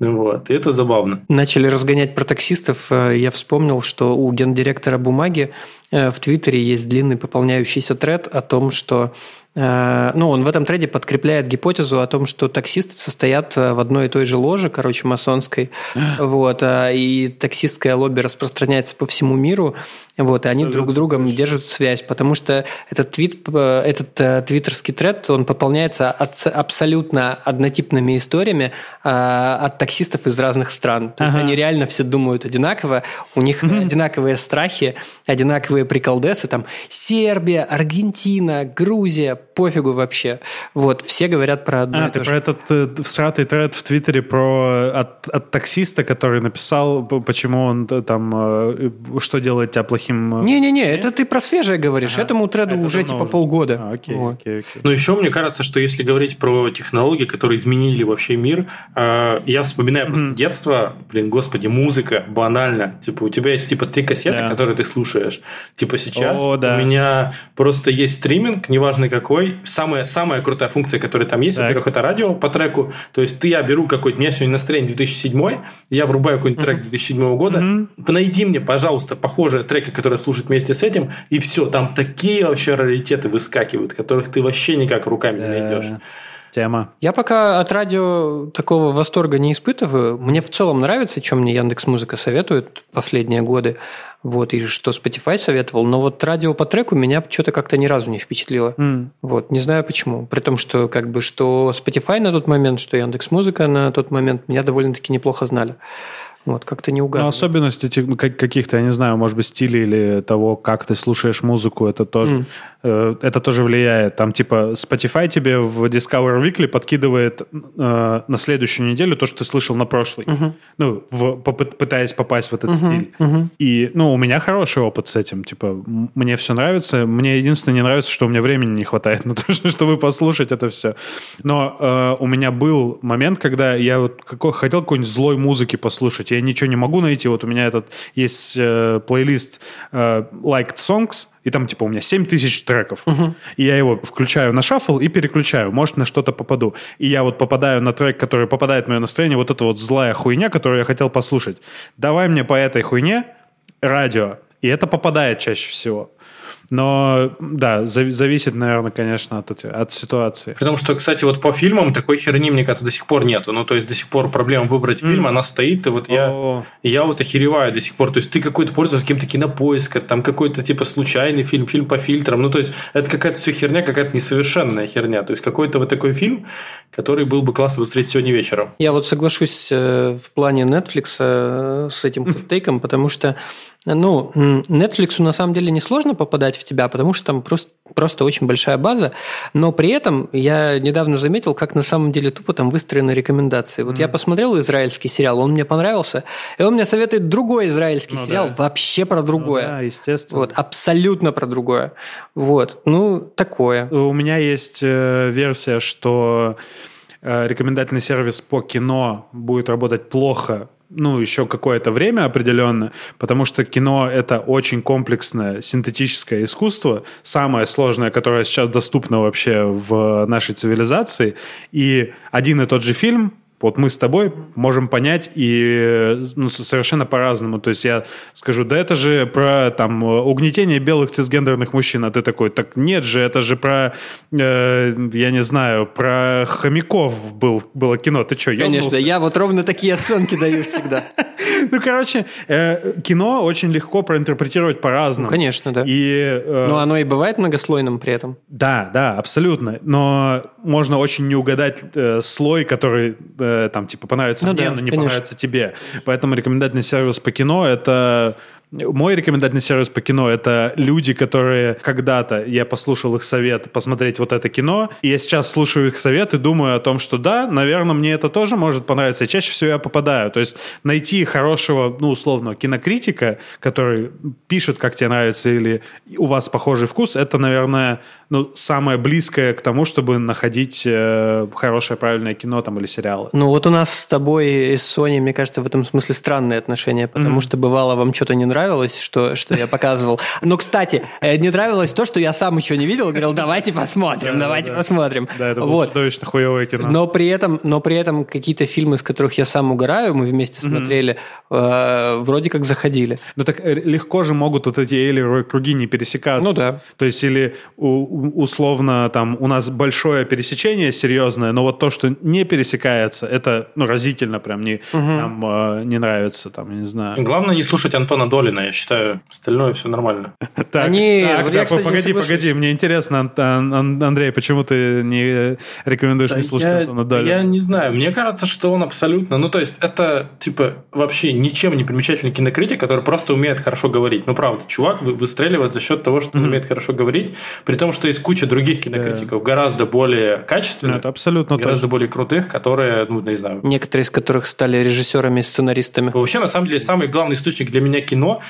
Вот, и это забавно. Начали разгонять про таксистов. Э, я вспомнил, что у гендиректора бумаги э, в Твиттере есть длинный пополняющийся тред о том, что ну, он в этом трейде подкрепляет гипотезу о том, что таксисты состоят э, в одной и той же ложе, короче, масонской, вот, э, и таксистское лобби распространяется по всему миру, вот, и они друг с другом держат связь, потому что этот твит, этот твиттерский тред, он пополняется абсолютно однотипными историями от таксистов из разных стран. То ага. есть они реально все думают одинаково, у них одинаковые страхи, одинаковые приколдесы, там Сербия, Аргентина, Грузия, пофигу вообще. Вот, все говорят про одно а, ты же. про этот э, всратый тред в Твиттере про от, от таксиста, который написал, почему он там, э, что делает тебя плохим... Э, Не-не-не, это ты про свежее говоришь. Ага. Этому треду это уже типа уже. полгода. А, окей, вот. окей, окей. Но еще мне кажется, что если говорить про технологии, которые изменили вообще мир, э, я вспоминаю просто mm-hmm. детство, блин, господи, музыка, банально. Типа у тебя есть типа три кассеты, yeah. которые ты слушаешь. Типа сейчас О, да. у меня просто есть стриминг, неважно какой, второй, самая, самая крутая функция, которая там есть, так. во-первых, это радио по треку. То есть ты, я беру какой-то, у меня сегодня настроение 2007, я врубаю какой-нибудь трек 2007 года, uh-huh. найди мне, пожалуйста, похожие треки, которые слушают вместе с этим, и все, там такие вообще раритеты выскакивают, которых ты вообще никак руками не найдешь тема. Я пока от радио такого восторга не испытываю. Мне в целом нравится, чем мне Яндекс Музыка советует последние годы. Вот, и что Spotify советовал. Но вот радио по треку меня что-то как-то ни разу не впечатлило. Mm. Вот, не знаю почему. При том, что как бы что Spotify на тот момент, что Яндекс Музыка на тот момент меня довольно-таки неплохо знали. Вот, как-то не угадываю. Ну, особенности каких-то, я не знаю, может быть, стилей или того, как ты слушаешь музыку, это тоже, mm. Это тоже влияет. Там, типа, Spotify тебе в Discover Weekly подкидывает э, на следующую неделю то, что ты слышал на прошлой. Mm-hmm. Ну, в, пытаясь попасть в этот mm-hmm. стиль. Mm-hmm. И, ну, у меня хороший опыт с этим. Типа, мне все нравится. Мне единственное не нравится, что у меня времени не хватает на то, <laughs> чтобы послушать это все. Но э, у меня был момент, когда я вот какой, хотел какой-нибудь злой музыки послушать я ничего не могу найти. Вот у меня этот есть э, плейлист э, Liked Songs, и там типа у меня 7 тысяч треков. Угу. И я его включаю на шаффл и переключаю. Может, на что-то попаду. И я вот попадаю на трек, который попадает в мое настроение, вот эта вот злая хуйня, которую я хотел послушать. Давай мне по этой хуйне радио. И это попадает чаще всего. Но, да, зависит, наверное, конечно, от, от ситуации. Потому что, кстати, вот по фильмам такой херни, мне кажется, до сих пор нету. Ну, то есть, до сих пор проблема выбрать mm. фильм, она стоит, и вот я, я вот охереваю до сих пор. То есть, ты какой-то пользуешься каким-то кинопоиском, там какой-то типа случайный фильм, фильм по фильтрам. Ну, то есть, это какая-то все херня, какая-то несовершенная херня. То есть, какой-то вот такой фильм, который был бы классно посмотреть сегодня вечером. Я вот соглашусь э, в плане Netflix э, с этим <laughs> тейком, потому что Ну, Netflix на самом деле несложно попадать в тебя, потому что там просто, просто очень большая база, но при этом я недавно заметил, как на самом деле тупо там выстроены рекомендации. Вот mm. я посмотрел израильский сериал, он мне понравился, и он мне советует другой израильский ну, сериал, да. вообще про другое. Ну, да, естественно. Вот, абсолютно про другое. Вот, ну, такое. У меня есть э, версия, что э, рекомендательный сервис по кино будет работать плохо ну, еще какое-то время определенно, потому что кино — это очень комплексное синтетическое искусство, самое сложное, которое сейчас доступно вообще в нашей цивилизации, и один и тот же фильм вот мы с тобой можем понять и ну, совершенно по-разному. То есть я скажу, да это же про там угнетение белых цисгендерных мужчин, а ты такой, так нет же, это же про, э, я не знаю, про хомяков был, было кино. Ты что, Конечно, я вот ровно такие оценки даю всегда. <laughs> Ну, короче, э, кино очень легко проинтерпретировать по-разному. Конечно, да. И, э, Но оно и бывает многослойным при этом. Да, да, абсолютно. Но можно очень не угадать э, слой, который там типа понравится ну мне, но не понравится тебе. Поэтому рекомендательный сервис по кино это мой рекомендательный сервис по кино — это люди, которые когда-то, я послушал их совет посмотреть вот это кино, и я сейчас слушаю их совет и думаю о том, что да, наверное, мне это тоже может понравиться, и чаще всего я попадаю. То есть найти хорошего, ну, условно, кинокритика, который пишет, как тебе нравится, или у вас похожий вкус, это, наверное, ну, самое близкое к тому, чтобы находить э, хорошее, правильное кино там или сериалы. Ну, вот у нас с тобой и с Соней, мне кажется, в этом смысле странные отношения, потому mm-hmm. что бывало вам что-то не нравилось, что, что я показывал. Но, кстати, э, не нравилось то, что я сам еще не видел, говорил, давайте посмотрим, давайте посмотрим. Да, это было чудовищно хуевое кино. Но при этом, но при этом какие-то фильмы, с которых я сам угораю, мы вместе смотрели, э, вроде как заходили. Ну так легко же могут вот эти Эйлеровые круги не пересекаться. Ну да. То есть или условно там у нас большое пересечение серьезное, но вот то, что не пересекается, это ну разительно прям не, угу. нам, э, не нравится, там, я не знаю. Главное не слушать Антона Долина, я считаю, остальное все нормально. <laughs> Так, Они, так, так, кстати, погоди, погоди, мне интересно, Андрей, почему ты не рекомендуешь не слушать Антона Долина? Я не знаю, мне кажется, что он абсолютно, ну то есть это типа вообще ничем не примечательный кинокритик, который просто умеет хорошо говорить. Ну правда, чувак выстреливает за счет того, что он умеет хорошо говорить, при том, что есть куча других кинокритиков, да. гораздо более качественных, ну, это абсолютно гораздо тоже. более крутых, которые, ну, не знаю. Некоторые из которых стали режиссерами и сценаристами. Вообще, на самом деле, самый главный источник для меня кино,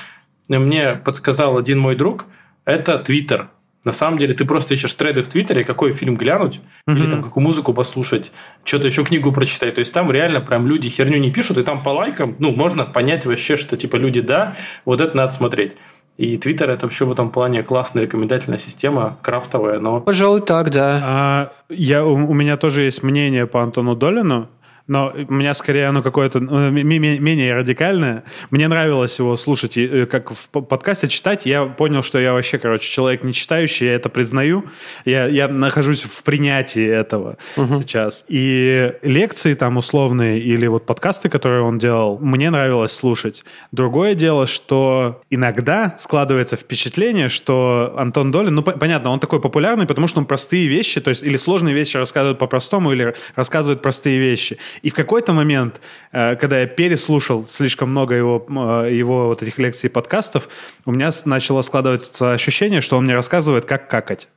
мне подсказал один мой друг, это Твиттер. На самом деле, ты просто ищешь треды в Твиттере, какой фильм глянуть, mm-hmm. или там какую музыку послушать, что-то еще книгу прочитать. То есть там реально прям люди херню не пишут, и там по лайкам, ну, можно понять вообще, что типа люди, да, вот это надо смотреть. И Twitter это вообще в этом плане классная рекомендательная система, крафтовая, но... Пожалуй, так, да. А, я, у, у меня тоже есть мнение по Антону Долину. Но у меня скорее оно какое-то ну, менее радикальное. Мне нравилось его слушать, э, как в подкасте читать. Я понял, что я вообще, короче, человек не читающий, я это признаю. Я, я нахожусь в принятии этого угу. сейчас. И лекции там условные или вот подкасты, которые он делал, мне нравилось слушать. Другое дело, что иногда складывается впечатление, что Антон Долин, ну, понятно, он такой популярный, потому что он простые вещи, то есть или сложные вещи рассказывает по-простому, или рассказывает простые вещи. И в какой-то момент, э, когда я переслушал слишком много его, э, его вот этих лекций и подкастов, у меня начало складываться ощущение, что он мне рассказывает, как какать.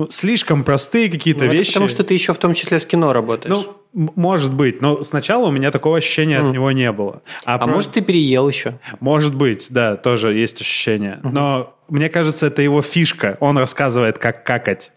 Ну, слишком простые какие-то ну, вещи. потому что ты еще в том числе с кино работаешь. Ну, может быть, но сначала у меня такого ощущения mm. от него не было. А, а про... может, ты переел еще? Может быть, да, тоже есть ощущение. Mm-hmm. Но мне кажется, это его фишка. Он рассказывает, как какать.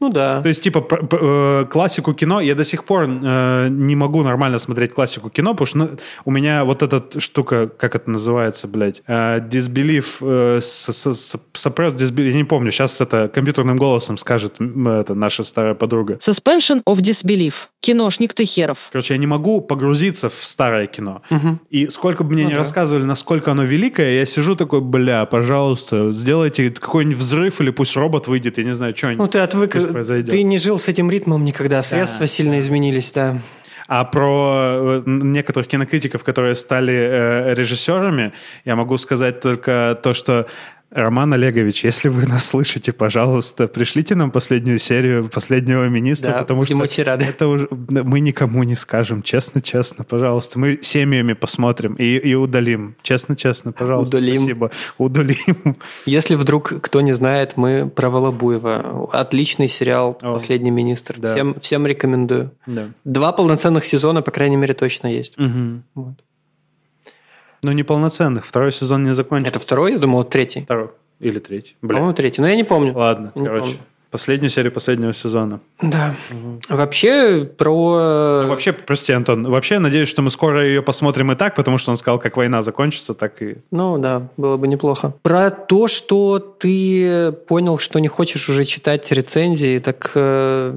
Ну да. То есть, типа, э, классику кино, я до сих пор э, не могу нормально смотреть классику кино, потому что ну, у меня вот эта штука, как это называется, блядь, э, disbelief, э, suppress disbelief, я не помню, сейчас это компьютерным голосом скажет это наша старая подруга. Suspension of disbelief. Киношник ты херов. Короче, я не могу погрузиться в старое кино. Угу. И сколько бы мне ну, не да. рассказывали, насколько оно великое, я сижу такой, бля, пожалуйста, сделайте какой-нибудь взрыв или пусть робот выйдет, я не знаю, что Ну, ты отвык, ты не жил с этим ритмом никогда, средства да, сильно изменились, да. А про э, некоторых кинокритиков, которые стали э, режиссерами, я могу сказать только то, что Роман Олегович, если вы нас слышите, пожалуйста, пришлите нам последнюю серию последнего министра, Да, потому что очень рады. это уже мы никому не скажем, честно-честно, пожалуйста. Мы семьями посмотрим и, и удалим. Честно-честно, пожалуйста. Удалим. Спасибо. Удалим. Если вдруг кто не знает, мы про Волобуева. Отличный сериал О, «Последний министр». да. Всем, всем рекомендую. Да. Два полноценных сезона, по крайней мере, точно есть. Мгм. Вот. Ну, неполноценных. Второй сезон не закончился. Это второй, я думал, третий. Второй. Или третий. По-моему, третий. Но я не помню. Ладно, Не короче. помню. Последнюю серию последнего сезона. Да. Вообще, про... Ну, вообще, прости, Антон, вообще я надеюсь, что мы скоро ее посмотрим и так, потому что он сказал, как война закончится, так и... Ну да, было бы неплохо. Про то, что ты понял, что не хочешь уже читать рецензии, так э,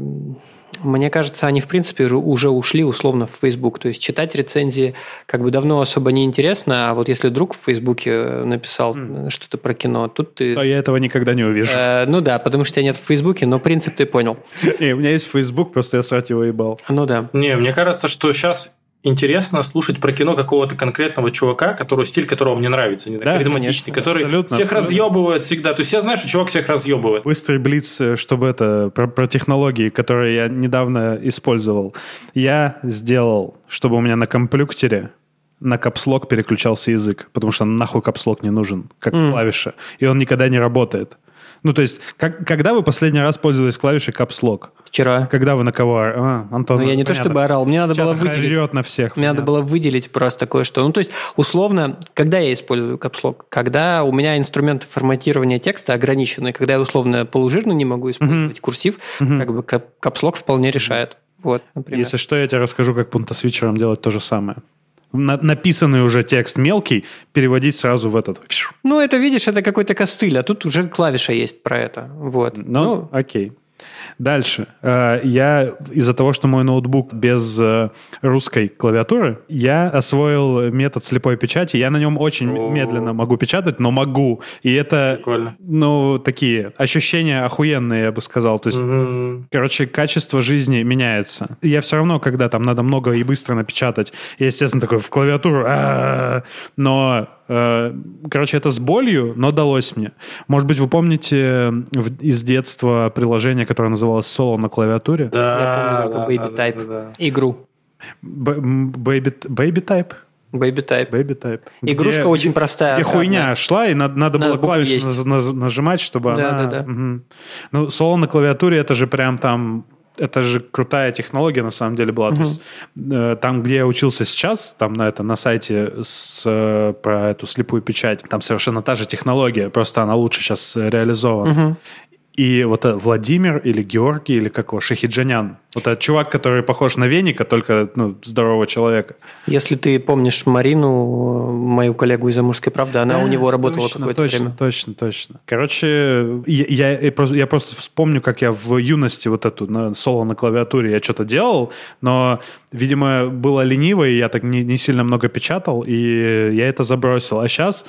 мне кажется, они в принципе уже- ушли условно в Facebook. То есть читать рецензии как бы давно особо не интересно, а вот если друг в Фейсбуке написал э, что-то про кино, тут ты... А я этого никогда не увижу. Э, ну да, потому что тебя нет в Фейсбуке, но принцип ты понял. <laughs> Не, у меня есть Facebook, просто я срать его ебал. Ну да. Не, мне кажется, что сейчас интересно слушать про кино какого-то конкретного чувака, который, стиль которого мне нравится, не Да, харизматичный, конечно, который абсолютно, всех абсолютно. разъебывает всегда. То есть я знаю, что чувак всех разъебывает. Быстрый блиц, э, чтобы это, про, про технологии, которые я недавно использовал. Я сделал, чтобы у меня на компьютере на капслок переключался язык, потому что нахуй капслок не нужен, как клавиша, и он никогда не работает. Ну, то есть, как, когда вы последний раз пользовались клавишей капслок? Вчера. Когда вы на кого? А, Антон, Ну, я не то понятно. чтобы орал, мне надо было выделить. на всех. Мне надо понятно. было выделить просто кое-что. Ну, то есть, условно, когда я использую капслок? Когда у меня инструменты форматирования текста ограничены, когда я условно полужирно не могу использовать курсив, как бы кап- капслок вполне решает. Вот, например. Если что, я тебе расскажу, как пунктосвитчером делать то же самое. На- написанный уже текст мелкий переводить сразу в этот. Ну, это, видишь, это какой-то костыль, а тут уже клавиша есть про это. Вот. Ну, окей. Дальше. Э, Я из-за того, что мой ноутбук без э, русской клавиатуры, я освоил метод слепой печати. Я на нем очень О. медленно могу печатать, но могу. И это, Прикольно. ну, такие ощущения охуенные, я бы сказал. То есть Мгм. Короче, качество жизни меняется. Я все равно, когда там надо много и быстро напечатать, я, естественно, такой в клавиатуру, но, э, короче, это с болью, но далось мне. Может быть, вы помните из детства приложение, которое называлось «Соло на клавиатуре»? Да, Я помню да, только да, Baby да, Type. да, да. Игру. Б- м, Baby, baby Type? Baby Type. Baby Type. Игрушка Где- очень простая. Где одна. хуйня шла, и надо, надо Надо было клавиши есть. нажимать, чтобы Да, она... да, да. Мгм. Ну, соло на клавиатуре, это же прям там... Это же крутая технология, на самом деле, была. То есть, э, там, где я учился сейчас, там на, это, на сайте с, э, про эту слепую печать, там совершенно та же технология, просто она лучше сейчас реализована. И вот э, Владимир или Георгий, или как его, Шахиджанян, вот этот чувак, который похож на Веника, только ну, здорового человека. Если ты помнишь Марину, мою коллегу из «Амурской правды», она у него работала точно, какое-то точно, время. Точно, точно. Короче, я, я, я просто, я просто вспомню, как я в юности вот эту на, соло на клавиатуре я что-то делал, но, видимо, было лениво, и я так не, не сильно много печатал, и я это забросил. А сейчас...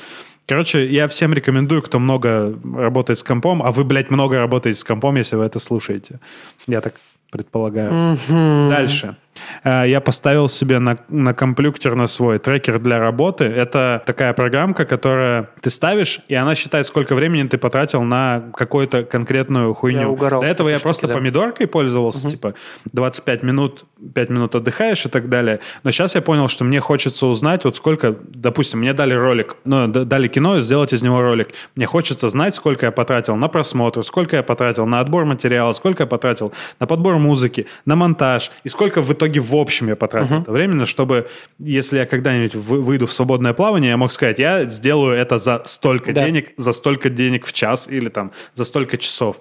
Короче, я всем рекомендую, кто много работает с компом, а вы, блядь, много работаете с компом, если вы это слушаете. Я так предполагаю. Дальше. Э, Я поставил себе на, на компьютер на свой трекер для работы. Это такая программка, которая ты ставишь, и она считает, сколько времени ты потратил на какую-то конкретную хуйню. Я угорал До этого я просто да. помидоркой пользовался, типа 25 минут, 5 минут отдыхаешь и так далее. Но сейчас я понял, что мне хочется узнать, вот сколько, допустим, мне дали ролик, ну, дали кино, сделать из него ролик. Мне хочется знать, сколько я потратил на просмотр, сколько я потратил на отбор материала, сколько я потратил на подбор музыки, на монтаж, и сколько в итоге в общем я потратил это времени, чтобы, если я когда-нибудь вы- выйду в свободное плавание, я мог сказать, я сделаю это за столько Да. денег, за столько денег в час или там за столько часов.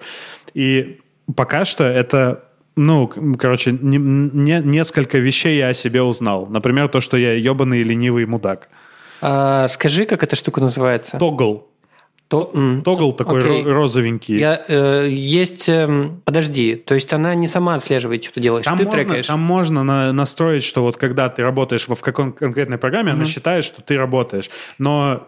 И пока что это ну, короче, не- не- несколько вещей я о себе узнал. Например, то, что я ебаный ленивый мудак. А, скажи, как эта штука называется? Тогл. То- Тогл такой ро- розовенький. Я, э, есть... эм, подожди, то есть она не сама отслеживает, что ты делаешь, Там ты можно, трекаешь. там можно на- настроить, что вот когда ты работаешь во, в какой конкретной программе, она считает, что ты работаешь. Но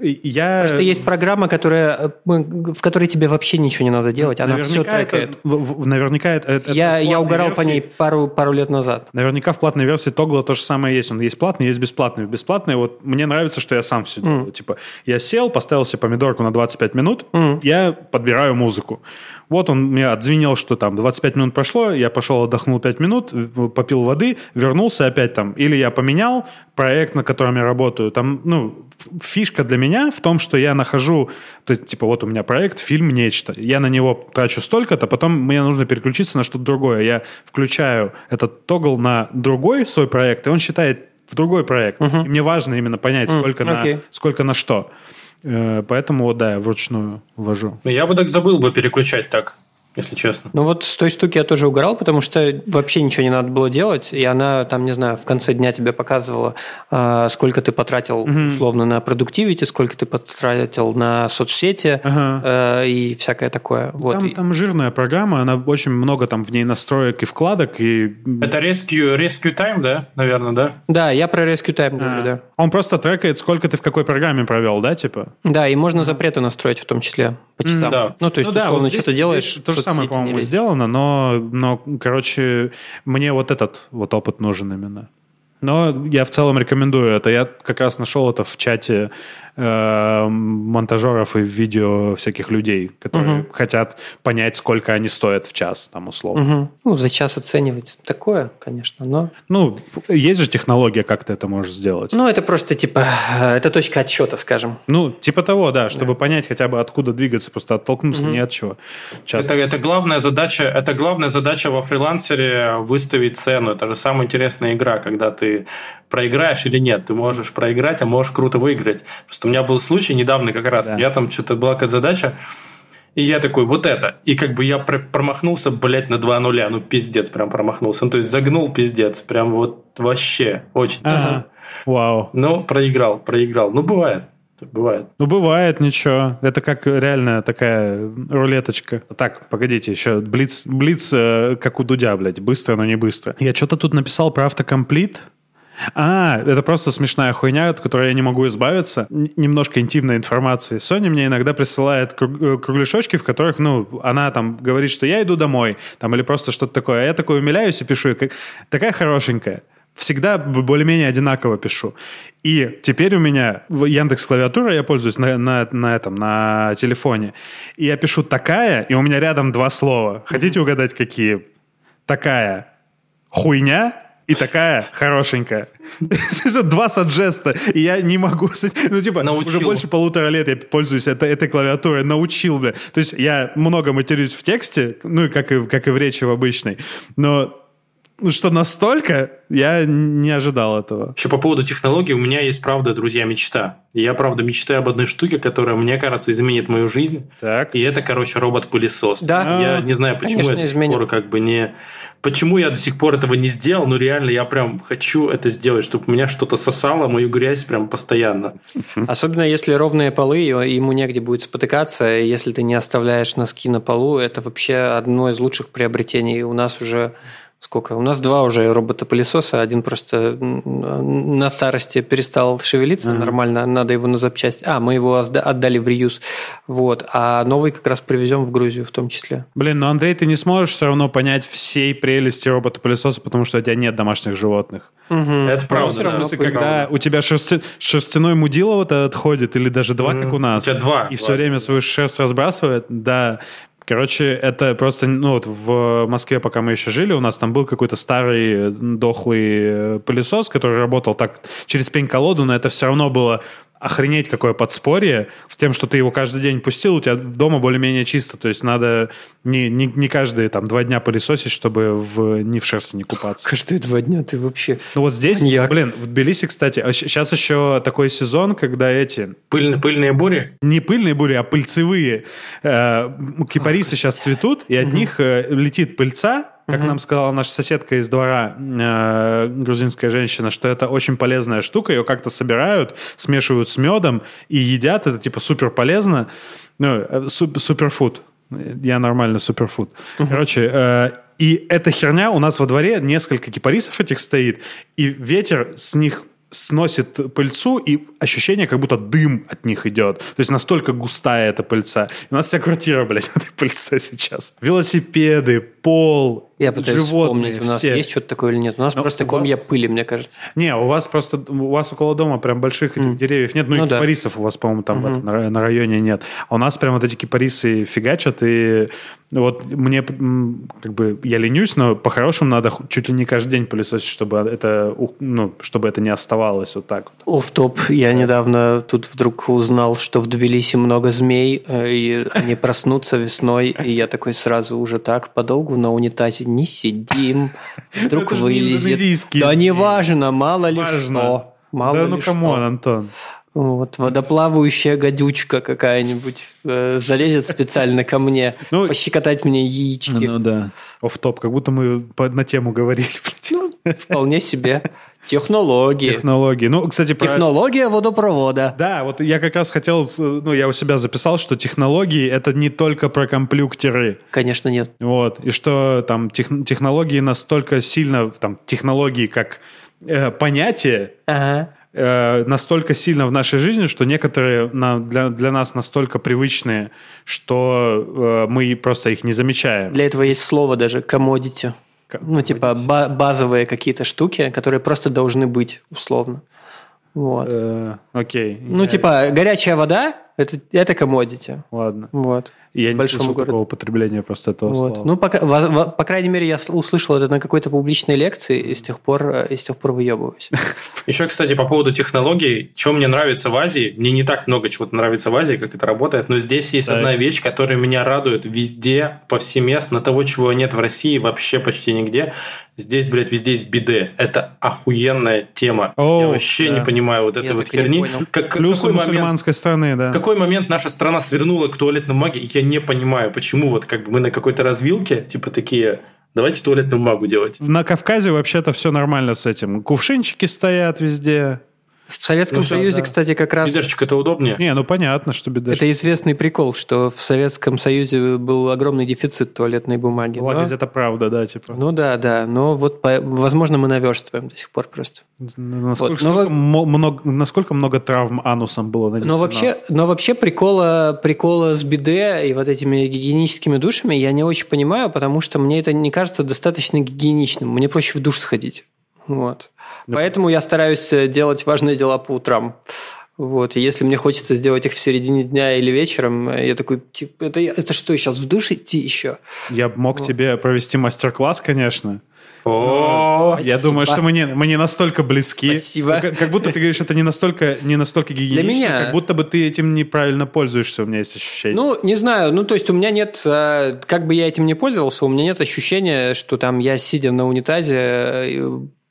я... Просто есть программа, которая, э, в которой тебе вообще ничего не надо делать, она все наверняка это- трекает. в- наверняка это... это Я, я угорал по версии- ней пару, пару лет назад. Наверняка в платной версии Тогла то же самое есть. Он есть платный, есть бесплатный. В бесплатной вот мне нравится, что я сам все делаю. Типа я сел, поставил себе помидорку на 25 минут, mm. я подбираю музыку. Вот он мне отзвенел, что там 25 минут прошло, я пошел отдохнул 5 минут, попил воды, вернулся опять там. Или я поменял проект, на котором я работаю. Там, ну, фишка для меня в том, что я нахожу, то есть, типа, вот у меня проект, фильм, нечто. Я на него трачу столько-то, потом мне нужно переключиться на что-то другое. Я включаю этот тогл на другой свой проект, и он считает в другой проект. Uh-huh. И мне важно именно понять, сколько, uh, okay. на, сколько на что. Э, поэтому, да, я вручную ввожу. Ну, я бы так забыл бы переключать так если честно. Ну вот с той штуки я тоже угорал, потому что вообще ничего не надо было делать, и она там, не знаю, в конце дня тебе показывала, а, сколько ты потратил угу. условно на продуктивити, сколько ты потратил на соцсети ага. Э, и всякое такое. Вот. Там, там жирная программа, она очень много там в ней настроек и вкладок. И... Это Rescue, Rescue Time, да, наверное, да? Да, я про Rescue Time говорю, а. да. Он просто трекает, сколько ты в какой программе провел, да, типа? Да, и можно запреты настроить в том числе по часам. Да. Ну, то есть, ну, да, условно, вот что-то делаешь... То же самое, по-моему, сделано, но, но, короче, мне вот этот вот опыт нужен именно. Но я в целом рекомендую это. Я как раз нашел это в чате э, монтажеров и видео всяких людей, которые угу. хотят понять, сколько они стоят в час, там, условно. Угу. Ну, за час оценивать такое, конечно, но... Ну, есть же технология, как ты это можешь сделать. Ну, это просто, типа, это точка отсчета, скажем. Ну, типа того, да, чтобы да. понять хотя бы, откуда двигаться, просто оттолкнуться угу. не от чего. Это, это, главная задача, это главная задача во фрилансере выставить цену. Это же самая интересная игра, когда ты проиграешь или нет. Ты можешь проиграть, а можешь круто выиграть. Просто у меня был случай недавно как раз. Да. Я там что-то была какая-то задача, и я такой, вот это. И как бы я промахнулся, блядь, на 2 нуля. Ну, пиздец, прям промахнулся. Ну, то есть загнул пиздец. Прям вот вообще очень. Ага. Вау. Ну, проиграл, проиграл. Ну, бывает. Бывает. Ну, бывает, ничего. Это как реально такая рулеточка. Так, погодите, еще блиц, блиц э, как у Дудя, блядь. Быстро, но не быстро. Я что-то тут написал про автокомплит. А, это просто смешная хуйня, от которой я не могу избавиться. Н- немножко интимной информации. Соня мне иногда присылает круг- э, кругляшочки, в которых, ну, она там говорит, что я иду домой, там, или просто что-то такое. А я такой умиляюсь и пишу, как, такая хорошенькая. Всегда более-менее одинаково пишу. И теперь у меня в Яндекс клавиатура я пользуюсь на, на, на этом, на телефоне. И я пишу такая, и у меня рядом два слова. Хотите угадать, какие? Такая хуйня и такая хорошенькая. <laughs> Два саджеста, и я не могу... Ну, типа, научил. уже больше полутора лет я пользуюсь этой, этой клавиатурой, научил, бля. То есть я много матерюсь в тексте, ну, как и, как и в речи в обычной, но ну, что настолько, я не ожидал этого. Еще по поводу технологий, у меня есть, правда, друзья, мечта. Я, правда, мечтаю об одной штуке, которая, мне кажется, изменит мою жизнь. Так. И это, короче, робот-пылесос. Да. Я не знаю, почему Конечно, я до сих пор как бы не почему я до сих пор этого не сделал, но реально я прям хочу это сделать, чтобы у меня что-то сосало мою грязь прям постоянно. <laughs> Особенно если ровные полы, ему негде будет спотыкаться, если ты не оставляешь носки на полу, это вообще одно из лучших приобретений. У нас уже сколько? У нас два уже робота-пылесоса, один просто на старости перестал шевелиться mm-hmm. нормально, надо его на запчасть. А, мы его отдали в реюз. Вот. А новый как раз привезем в Грузию в том числе. Блин, ну, Андрей, ты не сможешь все равно понять всей прелести робота-пылесоса, потому что у тебя нет домашних животных. Угу. Это правда. Да. В смысле, когда правда. у тебя шерсти, шерстяной мудило вот отходит, или даже два, угу. как у нас. У тебя два. И все время свою шерсть разбрасывает, да. Короче, это просто, ну вот в Москве, пока мы еще жили, у нас там был какой-то старый дохлый э, пылесос, который работал так через пень-колоду, но это все равно было охренеть какое подспорье в тем, что ты его каждый день пустил, у тебя дома более-менее чисто. То есть надо не, не, не каждые там два дня пылесосить, чтобы в, не в шерсти не купаться. Каждые два дня ты вообще... Ну вот здесь, Маньяк. блин, в Тбилиси, кстати, сейчас а еще такой сезон, когда эти... Пыльные, пыльные бури? Не пыльные бури, а пыльцевые. Э, кипарисы сейчас цветут, и от них э, летит пыльца, как угу. нам сказала наша соседка из двора, э, грузинская женщина, что это очень полезная штука, ее как-то собирают, смешивают с медом и едят, это типа супер полезно. Ну, э, суп, суперфуд. Я нормально суперфуд. Угу. Короче, э, и эта херня у нас во дворе несколько кипарисов этих стоит, и ветер с них сносит пыльцу, и ощущение, как будто дым от них идет. То есть настолько густая эта пыльца. И у нас вся квартира, блядь, <laughs> этой пыльце сейчас. Велосипеды, пол, Я пытаюсь животные вспомнить, у нас все. есть что-то такое или нет. У нас Ну, просто у комья вас- пыли, мне кажется. Не, у вас просто, у вас около дома прям больших этих М. деревьев нет, ну, Ну и да. кипарисов у вас, по-моему, там в Мгм. этом, на, районе нет. А у нас прям вот эти кипарисы фигачат, и вот мне, как бы, я ленюсь, но по-хорошему надо чуть ли не каждый день пылесосить, чтобы это, ну, чтобы это не оставалось вот так вот. Оф топ я недавно тут вдруг узнал, что в Тбилиси много змей, э, и они проснутся весной, и я такой сразу уже так подолгу на унитазе не сидим, вдруг вылезет. Да змеи. не важно, мало ли что. Мало да ну come on, Антон. Вот, водоплавающая гадючка какая-нибудь э, залезет специально ко мне, <laughs> Ну, пощекотать мне яички. Ну да. офтоп как будто мы по- на тему говорили. <laughs> блядь. Вполне себе. Технологии. Технологии. Ну, кстати, про... Технология водопровода. Да, вот я как раз хотел, ну, я у себя записал, что технологии это не только про комплюктеры. Конечно, нет. Вот, и что там тех- технологии настолько сильно, там, технологии как э, понятие, Ага. э, настолько сильно в нашей жизни, что некоторые на- для, для нас настолько привычные, что э, мы просто их не замечаем. Для этого есть слово даже commodity. Ну, типа ба- базовые какие-то штуки, которые просто должны быть, условно. Вот. Э, окей. Ну, типа, горячая вода это, это commodity. Ладно. Вот. Я не слышал городу. такого употребления просто этого Вот. слова. Ну, пока, во- во- по крайней мере, я сл- услышал это на какой-то публичной лекции, и с тех пор, э, и с тех пор выебываюсь. <laughs> Еще, кстати, по поводу технологий, что мне нравится в Азии, мне не так много чего нравится в Азии, как это работает, но здесь есть Так. одна вещь, которая меня радует везде, повсеместно, того, чего нет в России вообще почти нигде. Здесь, блядь, везде есть биде. Это охуенная тема. О, Я вообще да. не понимаю вот этой Я вот херни. Как, Плюсы какой момент, мусульманской страны, да. Какой момент наша страна свернула к туалетной бумаге, я не понимаю, почему вот как бы мы на какой-то развилке, типа такие, давайте туалетную бумагу делать. На Кавказе вообще-то все нормально с этим. Кувшинчики стоят везде. В Советском Ну Союзе, да. кстати, как раз Ведерчик это удобнее. Не, ну понятно, что беда. это известный прикол, что в Советском Союзе был огромный дефицит туалетной бумаги. но- Ладно, это правда, да, типа. Ну да, да, но вот, по- возможно, мы наверстываем до сих пор просто. насколько, вот, но много, насколько много травм анусом было нанесено? Но вообще, но вообще прикола, прикола с биде и вот этими гигиеническими душами я не очень понимаю, потому что мне это не кажется достаточно гигиеничным. Мне проще в душ сходить. Вот. Поэтому я стараюсь э, делать важные дела по утрам. Вот. И если мне хочется сделать их в середине дня или вечером, э, я такой, типа, это, это что, сейчас в душ идти еще? Я мог тебе провести мастер-класс, конечно. О, Я думаю, что мы не, мы не настолько близки. Спасибо. Как, как будто ты говоришь, это не настолько, не настолько гигиенично, меня- как будто бы ты этим неправильно пользуешься, у меня есть ощущение. Ну, не знаю, ну, то есть у меня нет, э, как бы я этим не пользовался, у меня нет ощущения, что там я, сидя на унитазе,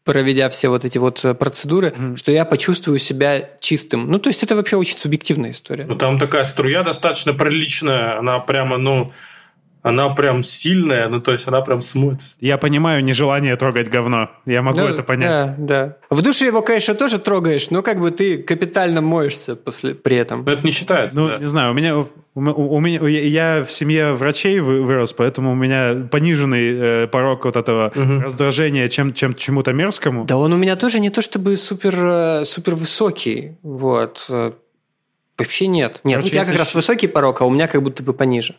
проведя все вот эти вот э, процедуры, что я почувствую себя чистым. Ну, то есть это вообще очень субъективная история. Ну, там такая струя достаточно приличная, она прямо, ну, она прям сильная, ну, то есть она прям смоет. Я понимаю нежелание трогать говно. Я могу Ну, это понять. Да, да. В душе его, конечно, тоже трогаешь, но как бы ты капитально моешься после, при этом. Но это не считается. Ну, да. не знаю, у меня, у, у меня, я я в семье врачей вы- вырос, поэтому у меня пониженный э, порог вот этого Мгм. раздражения чем, чем чему-то мерзкому. Да он у меня тоже не то чтобы супер, э, супер высокий. Вот. Вообще нет. Нет, Короче, у тебя как раз высокий порог, а у меня как будто бы пониже.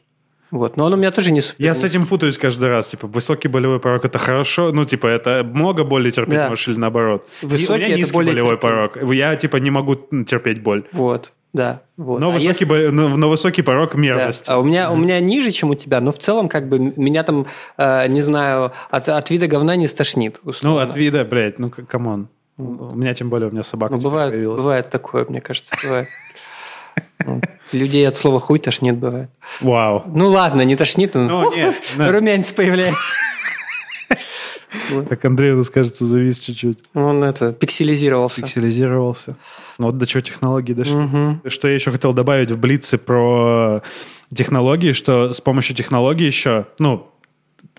Вот. Но он у меня тоже не супер. Я с этим путаюсь каждый раз. Типа, высокий болевой порог это хорошо. Ну, типа, это много боли терпеть Да. можешь или наоборот. Высокий у меня это низкий более болевой терпимо. порог. Я, типа, не могу терпеть боль. Вот. Да. Вот. Но, а высокий, если- бо- но, но высокий порог да. мерзость. А у меня, у меня ниже, чем у тебя, но в целом, как бы, меня там, э, не знаю, от, от вида говна не стошнит. Ну, условно. от вида, блядь, ну, come on. У меня, тем более, у меня собака Ну, теперь бывает, появилась. бывает такое, мне кажется, бывает. Ну, Людей от слова хуй тошнит бывает. Вау. Ну ладно, не тошнит, но Ну, нет, да. <laughs> румянец появляется. Так Андрей у нас, кажется, завис чуть-чуть. Он это, пикселизировался. Пикселизировался. Ну, Вот до чего технологии дошли. Мгм. Что я еще хотел добавить в Блице про технологии, что с помощью технологий еще, ну,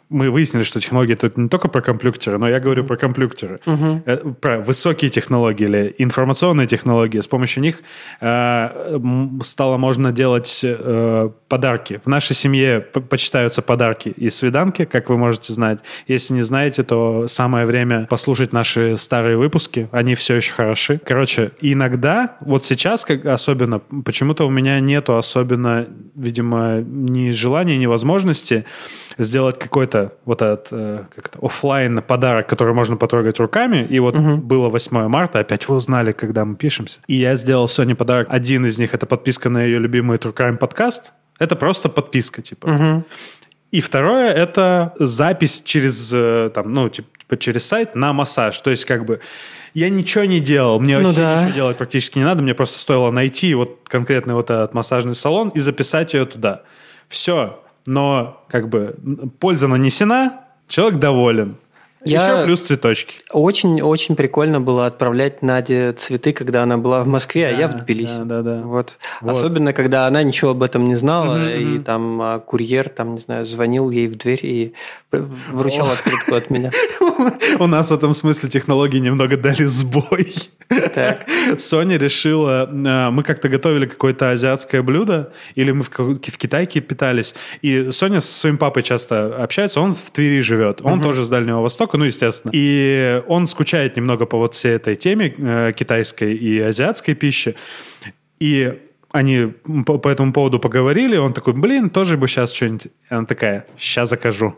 мы выяснили, что технологии это не только про компьютеры, но я говорю про компьютеры, Э, про высокие технологии или информационные технологии. С помощью них э, стало можно делать э, подарки. В нашей семье почитаются подарки и свиданки, как вы можете знать. Если не знаете, то самое время послушать наши старые выпуски. Они все еще хороши. Короче, иногда, вот сейчас как особенно, почему-то у меня нету особенно, видимо, ни желания, ни возможности сделать какой-то вот этот э, как офлайн подарок, который можно потрогать руками. И вот угу. было 8 марта, опять вы узнали, когда мы пишемся. И я сделал Соне подарок. Один из них — это подписка на ее любимый True Crime подкаст. Это просто подписка, типа. Угу. И второе — это запись через, э, там, ну, типа, через сайт на массаж. То есть, как бы, я ничего не делал, мне ну вообще да. ничего делать практически не надо, мне просто стоило найти вот конкретный вот этот массажный салон и записать ее туда. Все. Но, как бы, польза нанесена, человек доволен. Я... Еще плюс цветочки. Очень-очень прикольно было отправлять Наде цветы, когда она была в Москве, да, а я в Тбилиси. Да, да, да. Вот. вот. Особенно, когда она ничего об этом не знала, угу, и там а, курьер, там, не знаю, звонил ей в дверь и вручал открытку от меня. <laughs> У нас в этом смысле технологии немного дали сбой. Так. Соня решила... Э, мы как-то готовили какое-то азиатское блюдо, или мы в, в Китайке питались, и Соня со своим папой часто общается, он в Твери живет, он тоже с Дальнего Востока, ну, естественно. И он скучает немного по вот всей этой теме э, китайской и азиатской пищи. И они по, по этому поводу поговорили, он такой, блин, тоже бы сейчас что-нибудь. Она такая, сейчас закажу.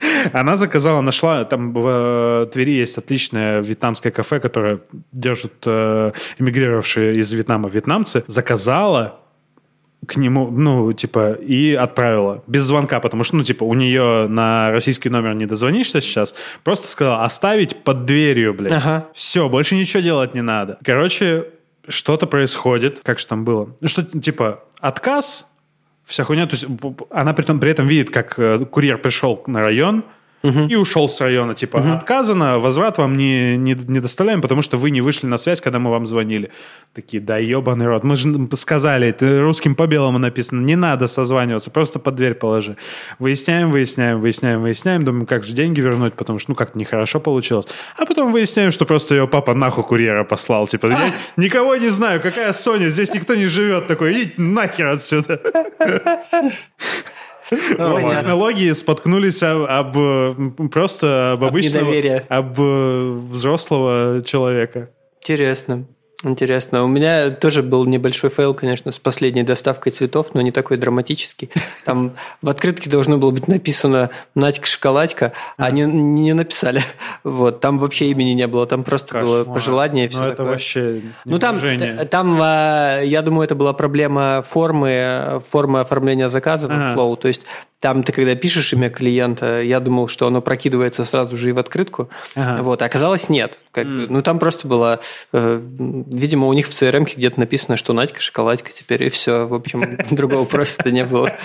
<laughs> Она заказала, нашла, там в э, Твери есть отличное вьетнамское кафе, которое держат э, эмигрировавшие из Вьетнама вьетнамцы. Заказала к нему, ну, типа, и отправила. Без звонка, потому что, ну, типа, у нее на российский номер не дозвонишься сейчас. Просто сказала оставить под дверью, блядь. Ага. Все, больше ничего делать не надо. Короче, что-то происходит. Как же там было? Ну, что, типа, отказ, вся хуйня. То есть она при этом, при этом видит, как э, курьер пришел на район, угу. и ушел с района. Типа, угу. отказано, возврат вам не, не, не доставляем, потому что вы не вышли на связь, когда мы вам звонили. Такие, да ебаный рот, мы же сказали, русским по белому написано, не надо созваниваться, просто под дверь положи. Выясняем, выясняем, выясняем, выясняем, думаем, как же деньги вернуть, потому что, ну, как-то нехорошо получилось. А потом выясняем, что просто ее папа нахуй курьера послал. Типа, я никого не знаю, какая Соня, здесь никто не живет. Такой, иди нахер отсюда. <laughs> Вот, технологии споткнулись об, об просто об обычного, об взрослого человека. Интересно. Интересно. У меня тоже был небольшой фейл, конечно, с последней доставкой цветов, но не такой драматический. Там в открытке должно было быть написано «Надька шоколадка», а они не написали. Вот. Там вообще имени не было, там просто Кошмар. было пожелание и все Ну, это вообще Ну, там, там, а, я думаю, это была проблема формы, формы оформления заказа в Flow. То есть там ты когда пишешь имя клиента, я думал, что оно прокидывается сразу же и в открытку. Ага. Вот, а оказалось нет. Как, mm. Ну, там просто было... Э, видимо, у них в CRM где-то написано, что Надька шоколадка теперь, и все. В общем, <laughs> другого профита не было.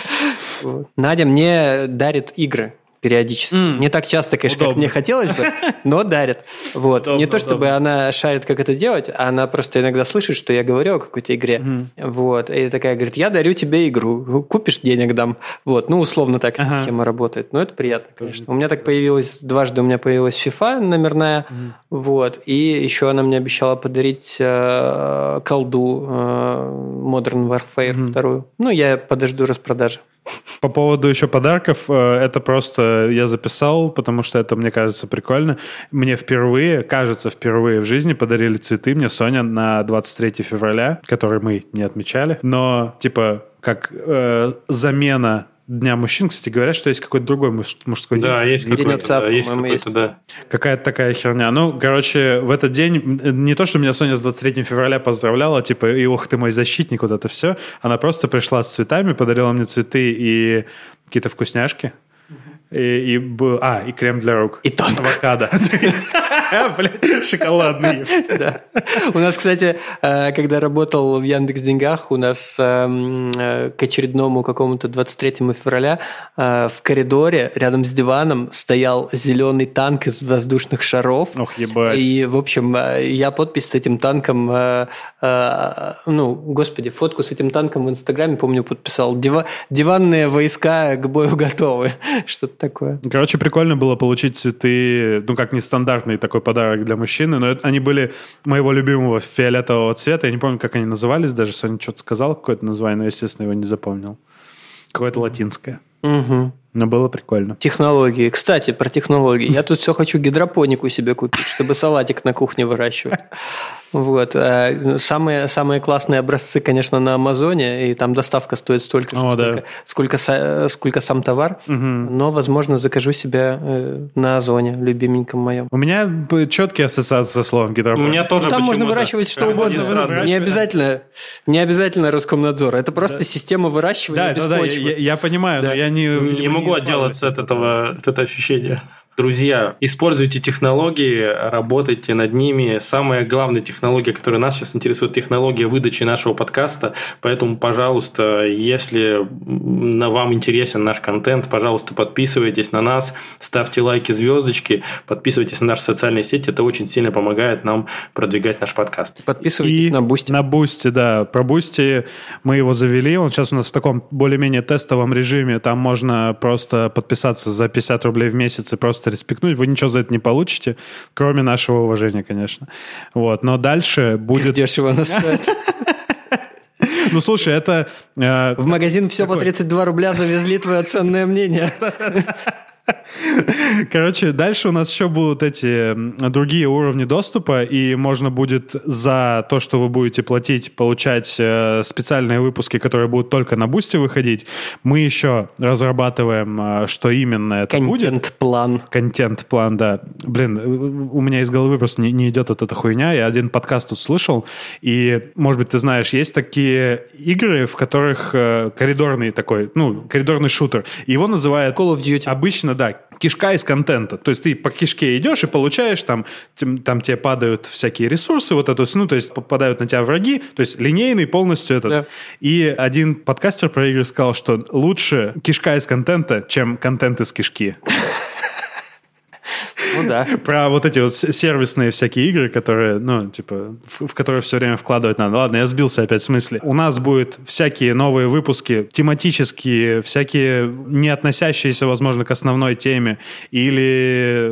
Надя мне дарит игры периодически. Mm. Не так часто, конечно, удобно. как мне хотелось бы, <laughs> но дарит. Вот. Удобно, не то, чтобы удобно. она шарит, как это делать, а она просто иногда слышит, что я говорю о какой-то игре. Mm. Вот. И такая говорит, я дарю тебе игру, купишь денег дам. Вот. Ну, условно так ага. схема работает. Но это приятно, конечно. У меня так появилось, дважды у меня появилась FIFA номерная. Mm. Вот. И еще она мне обещала подарить э, колду э, Modern Warfare mm. вторую. Ну, я подожду распродажи. По поводу еще подарков, э, это просто я записал, потому что это, мне кажется, прикольно. Мне впервые, кажется, впервые в жизни подарили цветы мне Соня на 23 февраля, который мы не отмечали. Но, типа, как э, замена Дня мужчин, кстати, говорят, что есть какой-то другой муж, мужской день. Да, есть какой-то, да, есть какой-то, да. Какая-то такая херня. Ну, короче, в этот день не то, что меня Соня с 23 февраля поздравляла, типа, и ох ты мой защитник, вот это все. Она просто пришла с цветами, подарила мне цветы и какие-то вкусняшки. И, и был, а, и крем для рук. И тонко. Авокадо. <laughs> шоколадный. Да. У нас, кстати, э, когда работал в Яндекс Деньгах, у нас эм, э, к очередному какому-то 23 февраля э, в коридоре рядом с диваном стоял зеленый танк из воздушных шаров. Ох, ебать. И, в общем, я подпись с этим танком, ну, господи, фотку с этим танком в Инстаграме, помню, подписал. Диванные войска к бою готовы. <laughs> Что-то такое. Короче, прикольно было получить цветы, ну, как нестандартный такой подарок для мужчины, но это, они были моего любимого фиолетового цвета. Я не помню, как они назывались, даже Соня что-то сказал, какое-то название, но, естественно, его не запомнил. Какое-то латинское. Угу. Но было прикольно. Технологии. Кстати, про технологии. Я тут все хочу гидропонику себе купить, чтобы салатик на кухне выращивать. Вот. А, самые, самые классные образцы, конечно, на Амазоне, и там доставка стоит столько же, О, сколько, да. сколько, сколько сам товар. Угу. Но, возможно, закажу себе э, на Озоне, любименьком моем. У меня четкие ассоциации со словом гидропоник. У меня тоже ну, Там можно выращивать что угодно. Не обязательно, не обязательно Роскомнадзор. Это просто да. система выращивания да, без да, почвы. Да, я, я понимаю, да. но я не... Не, не могу отделаться от этого, от этого ощущения. Друзья, используйте технологии, работайте над ними. Самая главная технология, которая нас сейчас интересует, технология выдачи нашего подкаста. Поэтому, пожалуйста, если вам интересен наш контент, пожалуйста, подписывайтесь на нас, ставьте лайки, звездочки, подписывайтесь на наши социальные сети. Это очень сильно помогает нам продвигать наш подкаст. Подписывайтесь И на Boosty. На Boosty, да. Про Boosty мы его завели. Он сейчас у нас в таком более-менее тестовом режиме. Там можно просто подписаться за 50 рублей в месяц и просто просто респектнуть, вы ничего за это не получите, кроме нашего уважения, конечно. Вот, но дальше будет... Как дешево она стоит. <laughs> Ну, слушай, это... Э, в магазин все по 32 рубля завезли твое ценное мнение. <laughs> <laughs> Короче, дальше у нас еще будут эти другие уровни доступа, и можно будет за то, что вы будете платить, получать э, специальные выпуски, которые будут только на бусте выходить. Мы еще разрабатываем, э, что именно это Контент будет. Контент-план. Контент-план, да. Блин, у меня из головы просто не, не идет вот эта хуйня. Я один подкаст тут слышал, и, может быть, ты знаешь, есть такие игры, в которых э, коридорный такой, ну, коридорный шутер. Его называют... Call of Duty. Обычно да, кишка из контента. То есть ты по кишке идешь и получаешь, там, там тебе падают всякие ресурсы, вот это, ну, то есть попадают на тебя враги, то есть линейный полностью этот. Да. И один подкастер про игры сказал, что лучше кишка из контента, чем контент из кишки. Ну да. <laughs> Про вот эти вот сервисные всякие игры, которые, ну, типа, в, в которые все время вкладывать надо. Ладно, я сбился опять с мысли. У нас будет всякие новые выпуски, тематические, всякие не относящиеся, возможно, к основной теме. Или,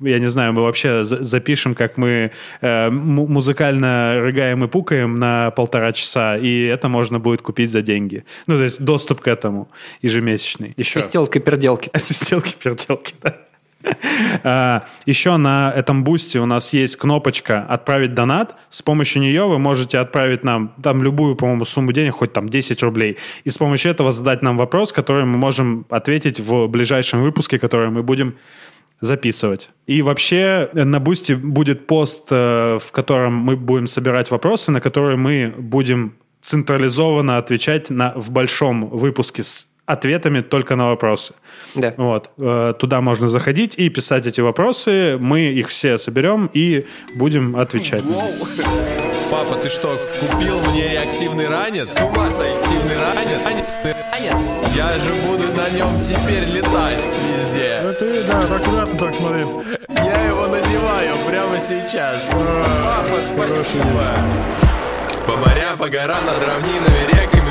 я не знаю, мы вообще запишем, как мы э, музыкально рыгаем и пукаем на полтора часа, и это можно будет купить за деньги. Ну, то есть доступ к этому ежемесячный. Еще. Свистелки-перделки. <laughs> Свистелки-перделки, да. <laughs> А, Еще на этом Boosty у нас есть кнопочка «Отправить донат». С помощью нее вы можете отправить нам там любую, по-моему, сумму денег, хоть там 10 рублей. И с помощью этого задать нам вопрос, который мы можем ответить в ближайшем выпуске, который мы будем записывать. И вообще на Boosty будет пост, э, в котором мы будем собирать вопросы, на которые мы будем централизованно отвечать на, в большом выпуске с ответами только на вопросы. Да. Вот. Э, туда можно заходить и писать эти вопросы. Мы их все соберем и будем отвечать. Папа, ты что, купил мне реактивный ранец? С ума Активный ранец? ранец? Я же буду на нем теперь летать везде. Ну ты, да, аккуратно так смотри. Я его надеваю прямо сейчас. А, Папа, спасибо. По морям, по горам, над равнинами, реками,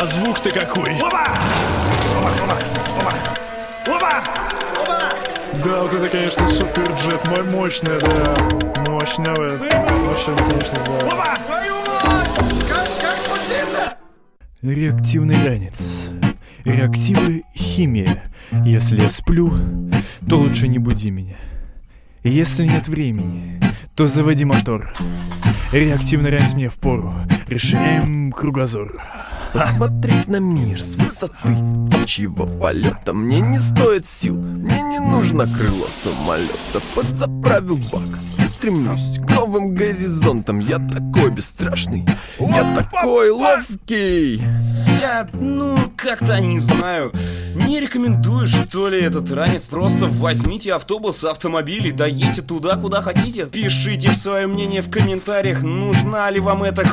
А звук-то какой? Опа! Опа, опа, опа! Опа! Опа! Да, вот это, конечно, суперджет, мой мощный, да. Мощная. Машина, конечно, да. Опа! Как, как спуститься? Реактивный ранец. Реактивы химия. Если я сплю, то лучше не буди меня. Если нет времени, то заводи мотор. Реактивный ранец мне в пору. Расширяем кругозор. Посмотреть на мир с высоты птичьего полета Мне не стоит сил, мне не нужно крыло самолета Подзаправил бак стремлюсь к новым горизонтам. Я такой бесстрашный, я такой ловкий. Я, ну, как-то не знаю. Не рекомендую, что ли, этот ранец. Просто возьмите автобус, автомобиль и доедьте туда, куда хотите. Пишите свое мнение в комментариях, нужна ли вам эта